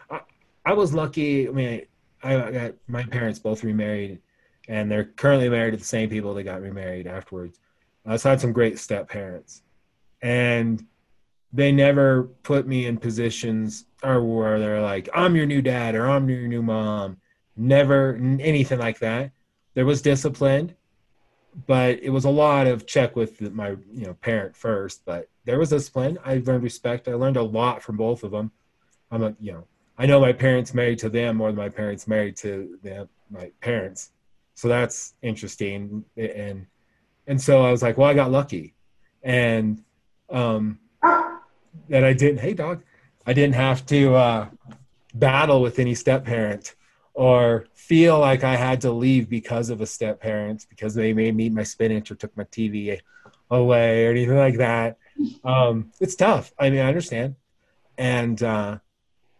i, I was lucky i mean I got my parents both remarried and they're currently married to the same people they got remarried afterwards. I had some great step parents, and they never put me in positions or where they're like, "I'm your new dad" or "I'm your new mom." Never anything like that. There was discipline, but it was a lot of check with my you know parent first. But there was discipline. I learned respect. I learned a lot from both of them. I'm a you know I know my parents married to them more than my parents married to them, my parents so that's interesting and and so i was like well i got lucky and um that i didn't hey dog i didn't have to uh battle with any step parent or feel like i had to leave because of a step parent because they made me eat my spinach or took my tv away or anything like that um it's tough i mean i understand and uh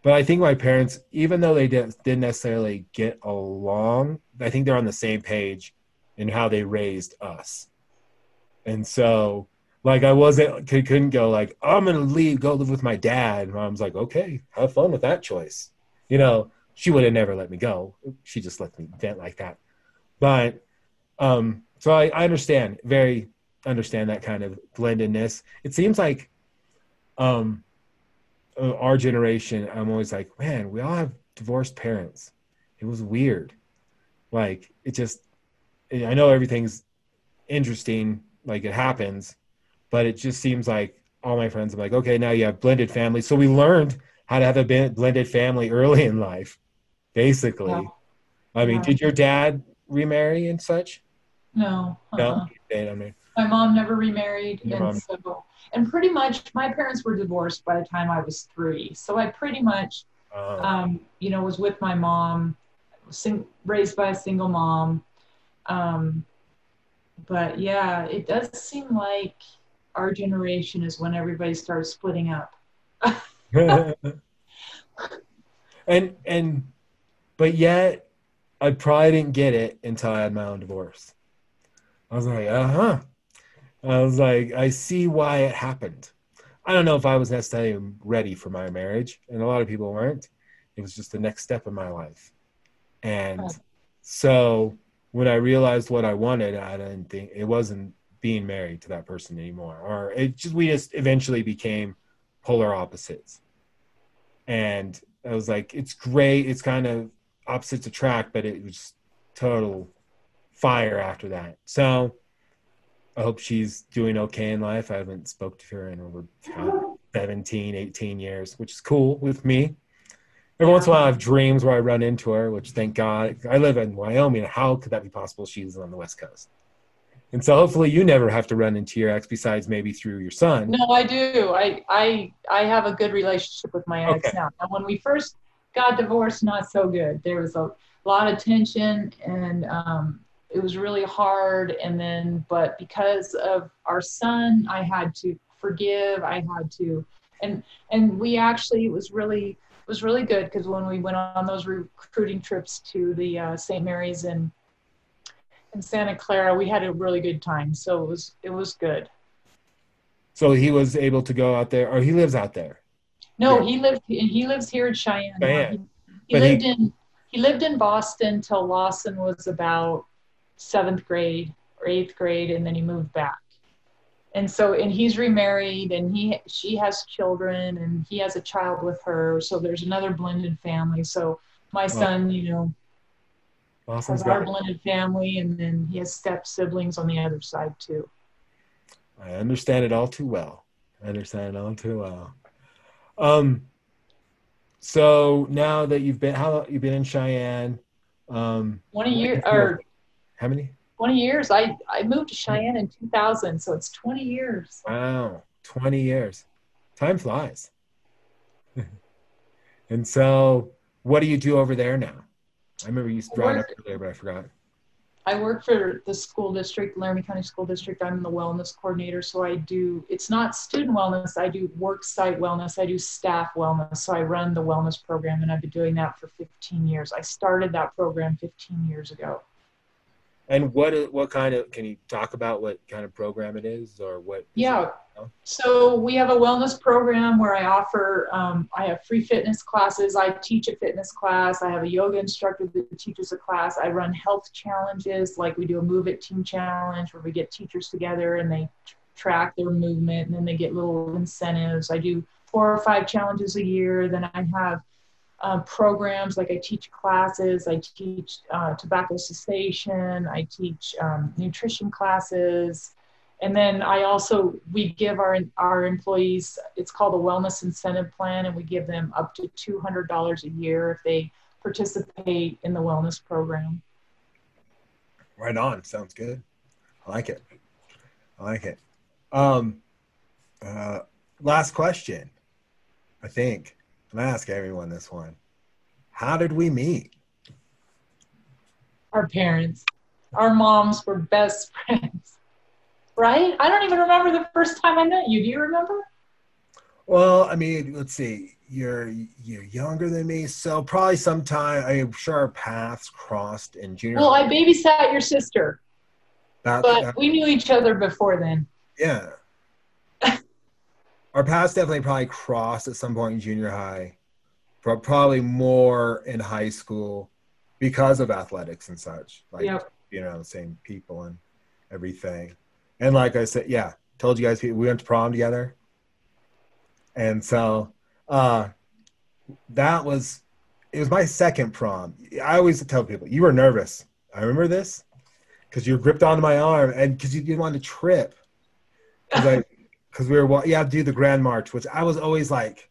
but I think my parents, even though they didn't, didn't necessarily get along, I think they're on the same page in how they raised us. And so, like, I wasn't, couldn't go like, I'm going to leave, go live with my dad. And mom's like, okay, have fun with that choice. You know, she would have never let me go. She just let me vent like that. But, um, so I, I understand, very understand that kind of blendedness. It seems like, um, uh, our generation, I'm always like, man, we all have divorced parents. It was weird. Like, it just, I know everything's interesting, like it happens, but it just seems like all my friends, I'm like, okay, now you have blended families. So we learned how to have a blended family early in life, basically. Yeah. I mean, yeah. did your dad remarry and such? No. Uh-uh. No. My mom never remarried, your and mom. so and pretty much my parents were divorced by the time I was three. So I pretty much, oh. um, you know, was with my mom, sing, raised by a single mom. Um, but yeah, it does seem like our generation is when everybody starts splitting up. and and but yet I probably didn't get it until I had my own divorce. I was like, uh huh. I was like, I see why it happened. I don't know if I was necessarily ready for my marriage, and a lot of people weren't. It was just the next step in my life. And oh. so when I realized what I wanted, I didn't think it wasn't being married to that person anymore. Or it just we just eventually became polar opposites. And I was like, it's great, it's kind of opposites attract, but it was total fire after that. So I hope she's doing okay in life. I haven't spoke to her in over uh, 17, 18 years, which is cool with me. Every once in a while, I have dreams where I run into her, which thank God. I live in Wyoming. How could that be possible? She's on the West Coast. And so hopefully you never have to run into your ex besides maybe through your son. No, I do. I I I have a good relationship with my ex okay. now. And when we first got divorced, not so good. There was a lot of tension and um, it was really hard. And then but because of our son i had to forgive. I had to and and we actually it was really it was really good because when we went on those recruiting trips to the uh, st mary's in in santa clara we had a really good time. So it was it was good. So he was able to go out there or he lives out there no yeah. he lived he lives here in cheyenne, cheyenne. he, he lived he, in he lived in boston till lawson was about seventh grade or eighth grade, and then he moved back. And so, and he's remarried, and he she has children, and he has a child with her. So there's another blended family. So my son, you know, Lawson. has our blended family, and then he has step siblings on the other side too. I understand it all too well. I understand it all too well. Um, so now that you've been, how long you've been in Cheyenne? Um, one a year or how many? 20 years. I, I moved to Cheyenne in 2000, so it's 20 years. Wow, 20 years. Time flies. and so, what do you do over there now? I remember you brought up earlier, but I forgot. I work for the school district, Laramie County School District. I'm the wellness coordinator, so I do. It's not student wellness. I do work site wellness. I do staff wellness. So I run the wellness program, and I've been doing that for 15 years. I started that program 15 years ago. And what what kind of can you talk about what kind of program it is or what? Yeah. So we have a wellness program where I offer um, I have free fitness classes. I teach a fitness class. I have a yoga instructor that teaches a class. I run health challenges like we do a Move It Team Challenge where we get teachers together and they track their movement and then they get little incentives. I do four or five challenges a year. Then I have um, programs like I teach classes, I teach uh, tobacco cessation, I teach um, nutrition classes, and then I also we give our our employees it's called a wellness incentive plan, and we give them up to two hundred dollars a year if they participate in the wellness program. Right on, sounds good. I like it. I like it. Um, uh, last question, I think. I'm gonna ask everyone this one. How did we meet? Our parents. Our moms were best friends. Right? I don't even remember the first time I met you. Do you remember? Well, I mean, let's see. You're you're younger than me, so probably sometime I'm sure our paths crossed in junior. Well, I babysat your sister, That- but that- we knew each other before then. yeah. Our paths definitely probably crossed at some point in junior high, but probably more in high school because of athletics and such. Like Yep. being around the same people and everything. And like I said, yeah, told you guys we went to prom together. And so uh that was it was my second prom. I always tell people, you were nervous. I remember this because you gripped onto my arm and because you didn't want to trip. Because we were, wa- you have to do the Grand March, which I was always like,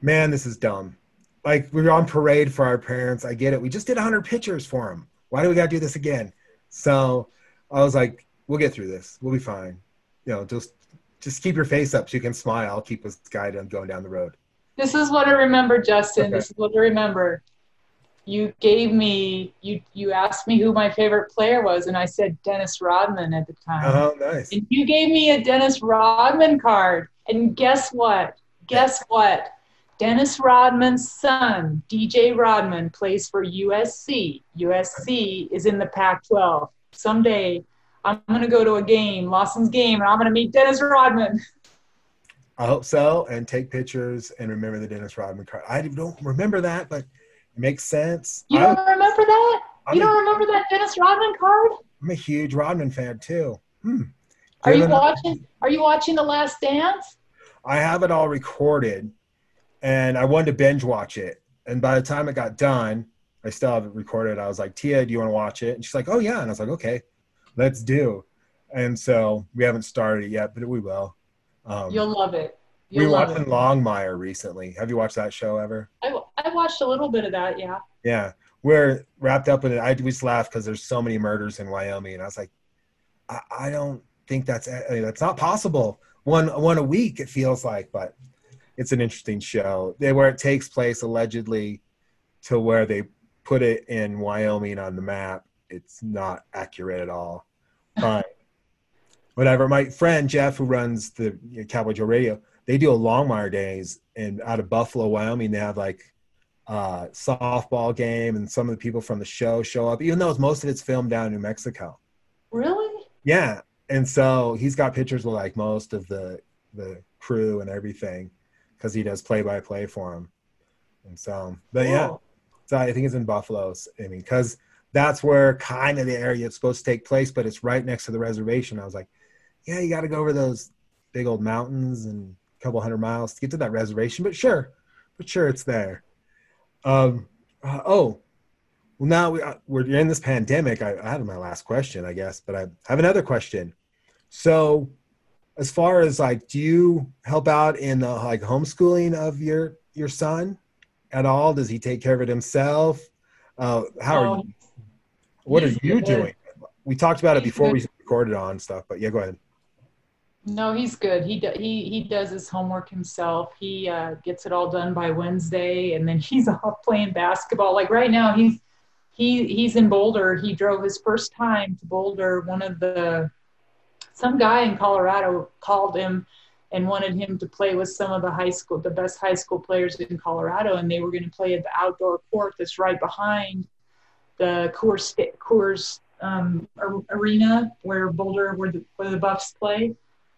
man, this is dumb. Like we were on parade for our parents. I get it. We just did 100 pictures for them. Why do we got to do this again? So I was like, we'll get through this. We'll be fine. You know, just just keep your face up so you can smile. I'll keep us guided on going down the road. This is what I remember, Justin. Okay. This is what I remember. You gave me you you asked me who my favorite player was, and I said Dennis Rodman at the time. Oh, nice. And you gave me a Dennis Rodman card. And guess what? Guess what? Dennis Rodman's son, DJ Rodman, plays for USC. USC is in the Pac 12. Someday I'm going to go to a game, Lawson's game, and I'm going to meet Dennis Rodman. I hope so. And take pictures and remember the Dennis Rodman card. I don't remember that, but it makes sense. You I'm, don't remember that? I'm You a- don't remember that Dennis Rodman card? I'm a huge Rodman fan too. Hmm. Are you watching? Are you watching The Last Dance? I have it all recorded, and I wanted to binge watch it. And by the time it got done, I still have it recorded. I was like, Tia, do you want to watch it? And she's like, Oh yeah. And I was like, Okay, let's do. And so we haven't started it yet, but we will. Um, You'll love it. We You'll love watched it. Longmire recently. Have you watched that show ever? I, I watched a little bit of that. Yeah. Yeah, we're wrapped up in it. I we just laughed because there's so many murders in Wyoming, and I was like, I, I don't think that's I mean, that's not possible. One one a week it feels like, but it's an interesting show. They where it takes place allegedly to where they put it in Wyoming on the map. It's not accurate at all, but whatever. My friend Jeff, who runs the know, Cowboy Joe Radio, they do a Longmire days, and out of Buffalo, Wyoming, they have like uh, softball game, and some of the people from the show show up, even though it's, most of it's filmed down in New Mexico. Really? Yeah, and so he's got pictures with like most of the the crew and everything because he does play by play for him. And so, but yeah, so I think it's in Buffalo. I mean, because that's where kind of the area it's supposed to take place, but it's right next to the reservation. I was like, yeah, you got to go over those big old mountains and a couple hundred miles to get to that reservation. But sure, but sure, it's there. Um, uh, oh, well, now we, uh, we're in this pandemic. I, I had my last question, I guess, but I have another question. So, as far as like, do you help out in the like homeschooling of your your son at all? Does he take care of it himself? Uh, how are Oh, you? What are you doing? We talked about it before we recorded on stuff, but yeah, go ahead. No, he's good. He do, he he does his homework himself. He uh, gets it all done by Wednesday, and then he's off playing basketball. Like right now, he's he he's in Boulder. He drove his first time to Boulder. One of the some guy in Colorado called him and wanted him to play with some of the high school, the best high school players in Colorado, and they were going to play at the outdoor court that's right behind the Coors Coors um, arena where Boulder, where the, where the Buffs play.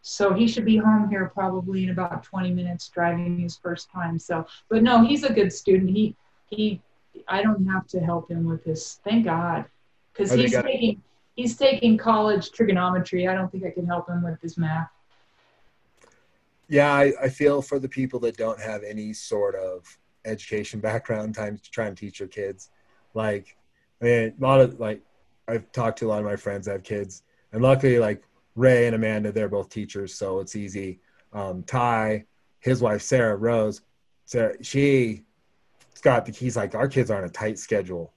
So he should be home here probably in about 20 minutes driving his first time. So, but no, he's a good student. He, he, I don't have to help him with this. Thank God. Cause Oh, he's it. taking, he's taking college trigonometry. I don't think I can help him with his math. Yeah, I, I feel for the people that don't have any sort of education background time to try and teach your kids. Like, I mean, a lot of like, I've talked to a lot of my friends that have kids, and luckily, like Ray and Amanda, they're both teachers, so it's easy. Um, Ty, his wife Sarah Rose, Sarah, she's got the he's like our kids are on a tight schedule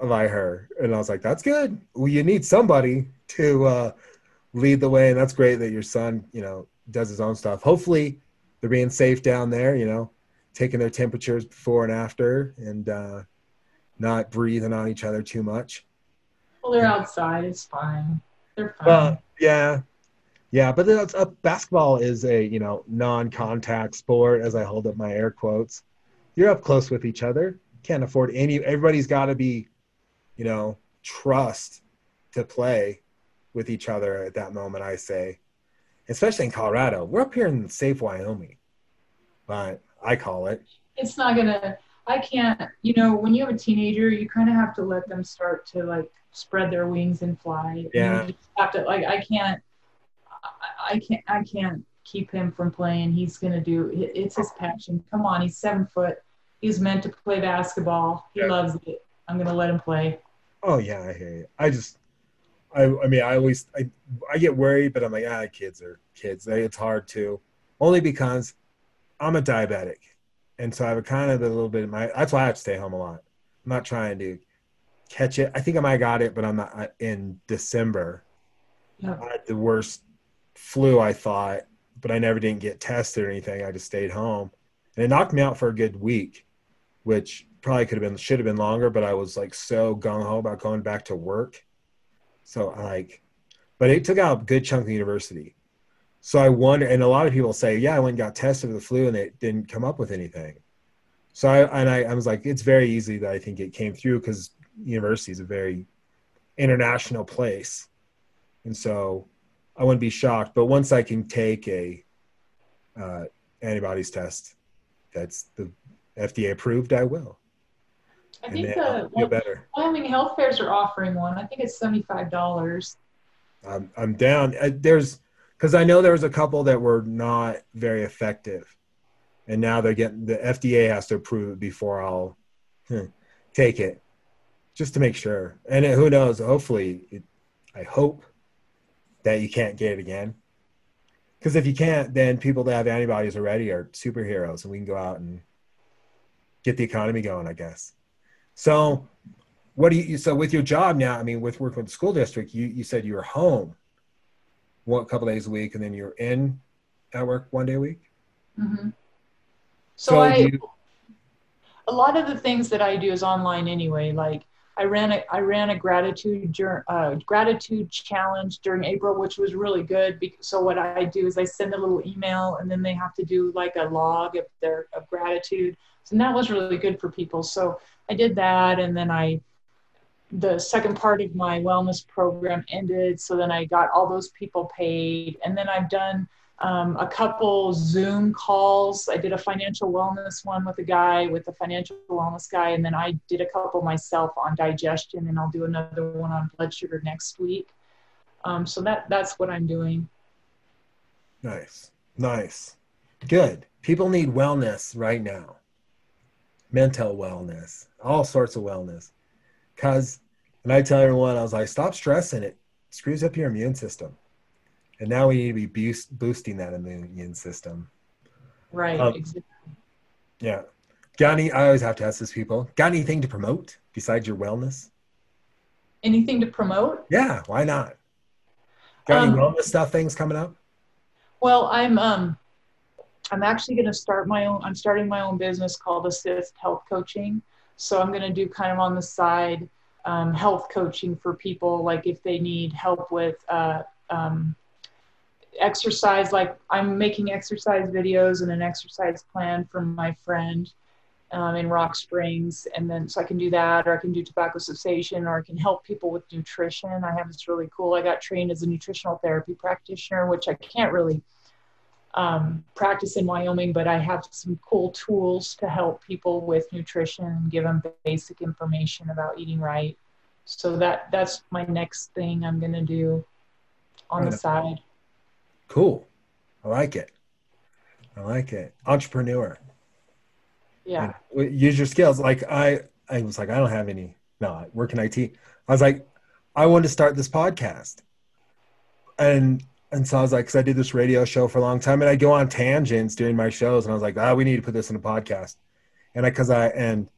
by her, and I was like, that's good. Well, you need somebody to uh, lead the way, and that's great that your son, you know, does his own stuff. Hopefully, they're being safe down there, you know, taking their temperatures before and after, and uh, not breathing on each other too much. Well, they're outside. It's fine. They're fine. Well, yeah, Yeah, but that's, uh, basketball is a you know non-contact sport. As I hold up my air quotes, you're up close with each other. Can't afford any. Everybody's got to be, you know, trust to play with each other at that moment. I say, especially in Colorado. We're up here in safe Wyoming, but I call it. It's not gonna. I can't. You know, when you have a teenager, you kind of have to let them start to like spread their wings and fly. Yeah. You just have to like. I can't. I, I can't. I can't keep him from playing. He's gonna do. It's his passion. Come on, he's seven foot. He's meant to play basketball. He Yeah. loves it. I'm gonna let him play. Oh yeah, I hear you. I just, I, I mean, I always, I, I get worried, but I'm like, ah, kids are kids. It's hard to, only because I'm a diabetic, and so I have kind of a little bit of my. That's why I have to stay home a lot. I'm not trying to catch it. I think I might got it, but I'm not in December. Yeah. I had the worst flu I thought, but I never didn't get tested or anything. I just stayed home, and it knocked me out for a good week, which probably could have been should have been longer. But I was like so gung ho about going back to work, so I like, but it took out a good chunk of the university. So I wonder, and a lot of people say, yeah, I went and got tested for the flu, and it didn't come up with anything. So I and I, I was like, it's very easy that I think it came through because university is a very international place, and so I wouldn't be shocked. But once I can take a uh, antibodies test that's the FDA approved, I will. I think the. Wyoming health fairs are offering one. I think it's seventy five dollars. I'm, I'm down. Uh, There's because I know there was a couple that were not very effective, and now they're getting the FDA has to approve it before I'll hmm, take it, just to make sure. And it, who knows? Hopefully, it, I hope that you can't get it again. Because if you can't, then people that have antibodies already are superheroes, and we can go out and get the economy going. I guess. So, what do you? So with your job now, I mean, with working with the school district, you you said you were home one couple days a week, and then you're in at work one day a week. hmm So, I, you- a lot of the things that I do is online anyway. Like I ran a I ran a gratitude uh, gratitude challenge during April, which was really good. So what I do is I send a little email, and then they have to do like a log of their of gratitude. So that was really good for people. So I did that, and then I the second part of my wellness program ended. So then I got all those people paid, and then I've done um, a couple Zoom calls. I did a financial wellness one with a guy, with a financial wellness guy, and then I did a couple myself on digestion, and I'll do another one on blood sugar next week. Um, so that that's what I'm doing. Nice, nice, good. People need wellness right now. Mental wellness, all sorts of wellness. Cause, and I tell everyone, I was like, stop stressing. It screws up your immune system. And now we need to be boost, boosting that immune system. Right. Um, exactly. Yeah. Got any? I always have to ask these people. Got anything to promote besides your wellness? Anything to promote? Yeah, why not? Got any Um, wellness stuff things coming up? Well, I'm um, I'm actually going to start my own. I'm starting my own business called Assist Health Coaching. So I'm going to do kind of on the side um, health coaching for people, like if they need help with uh, um, exercise. Like I'm making exercise videos and an exercise plan for my friend um, in Rock Springs, and then so I can do that, or I can do tobacco cessation, or I can help people with nutrition. I have this really cool. I got trained as a nutritional therapy practitioner, which I can't really um, practice in Wyoming, but I have some cool tools to help people with nutrition and give them basic information about eating right. So that that's my next thing I'm gonna do on the side. Cool. I like it. I like it. Entrepreneur. Yeah. know, use your skills like i i was like i don't have any no i work in it i was like i want to start this podcast and and so i was like because i did this radio show for a long time and i go on tangents during my shows and i was like ah we need to put this in a podcast and i because i and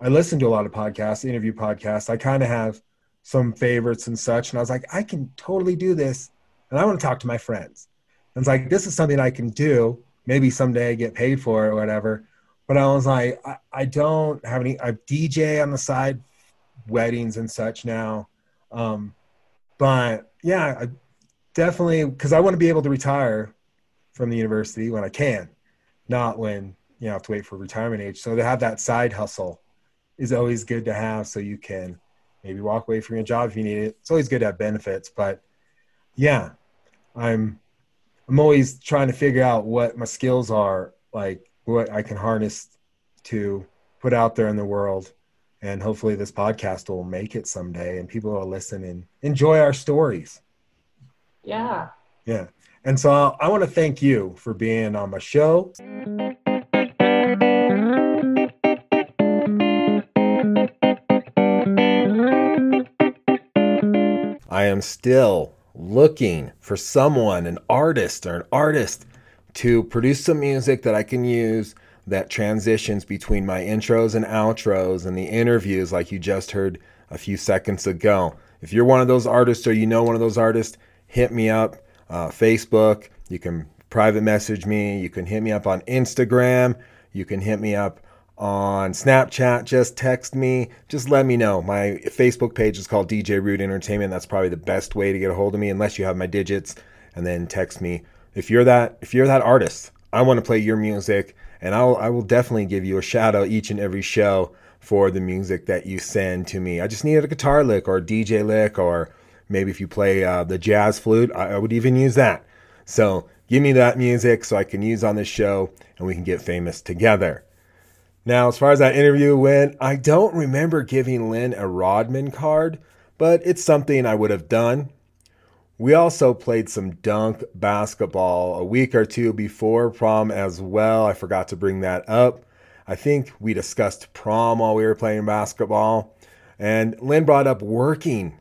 i listen to a lot of podcasts interview podcasts i kind of have some favorites and such and i was like i can totally do this and i want to talk to my friends and it's like this is something i can do maybe someday I get paid for it or whatever but I was like, I, I don't have any. I DJ on the side, weddings and such now. Um, but yeah, I, definitely because I want to be able to retire from the university when I can, not when you know, have to wait for retirement age. So to have that side hustle is always good to have so you can maybe walk away from your job if you need it. It's always good to have benefits, but yeah, I'm I'm always trying to figure out what my skills are, like what I can harness to put out there in the world. And hopefully this podcast will make it someday and people will listen and enjoy our stories. Yeah. Yeah. And so I want to thank you for being on my show. I am still looking for someone, an artist or an artist, to produce some music that I can use that transitions between my intros and outros and the interviews, like you just heard a few seconds ago. If you're one of those artists or you know one of those artists, hit me up. Uh, Facebook, you can private message me. You can hit me up on Instagram. You can hit me up on Snapchat, just text me, just let me know. My Facebook page is called DJ Rude Entertainment. That's probably the best way to get a hold of me unless you have my digits and then text me. If you're that if you're that artist, I want to play your music and I'll I will definitely give you a shout out each and every show for the music that you send to me. I just needed a guitar lick or a DJ lick or maybe if you play uh, the jazz flute, I, I would even use that. So give me that music so I can use on this show and we can get famous together. Now, as far as that interview went, I don't remember giving Lynn a Rodman card, but it's something I would have done. We also played some dunk basketball a week or two before prom as well. I forgot to bring that up. I think we discussed prom while we were playing basketball. And Lynn brought up working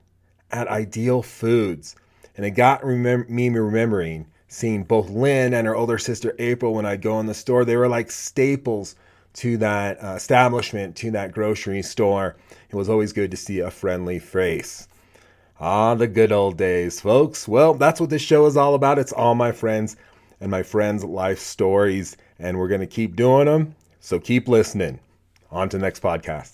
at Ideal Foods. And it got remem- me remembering seeing both Lynn and her older sister April when I'd go in the store. They were like staples to that uh, establishment, to that grocery store. It was always good to see a friendly face. Ah, the good old days, folks. Well, that's what this show is all about. It's all my friends and my friends' life stories, and we're going to keep doing them. So keep listening. On to the next podcast.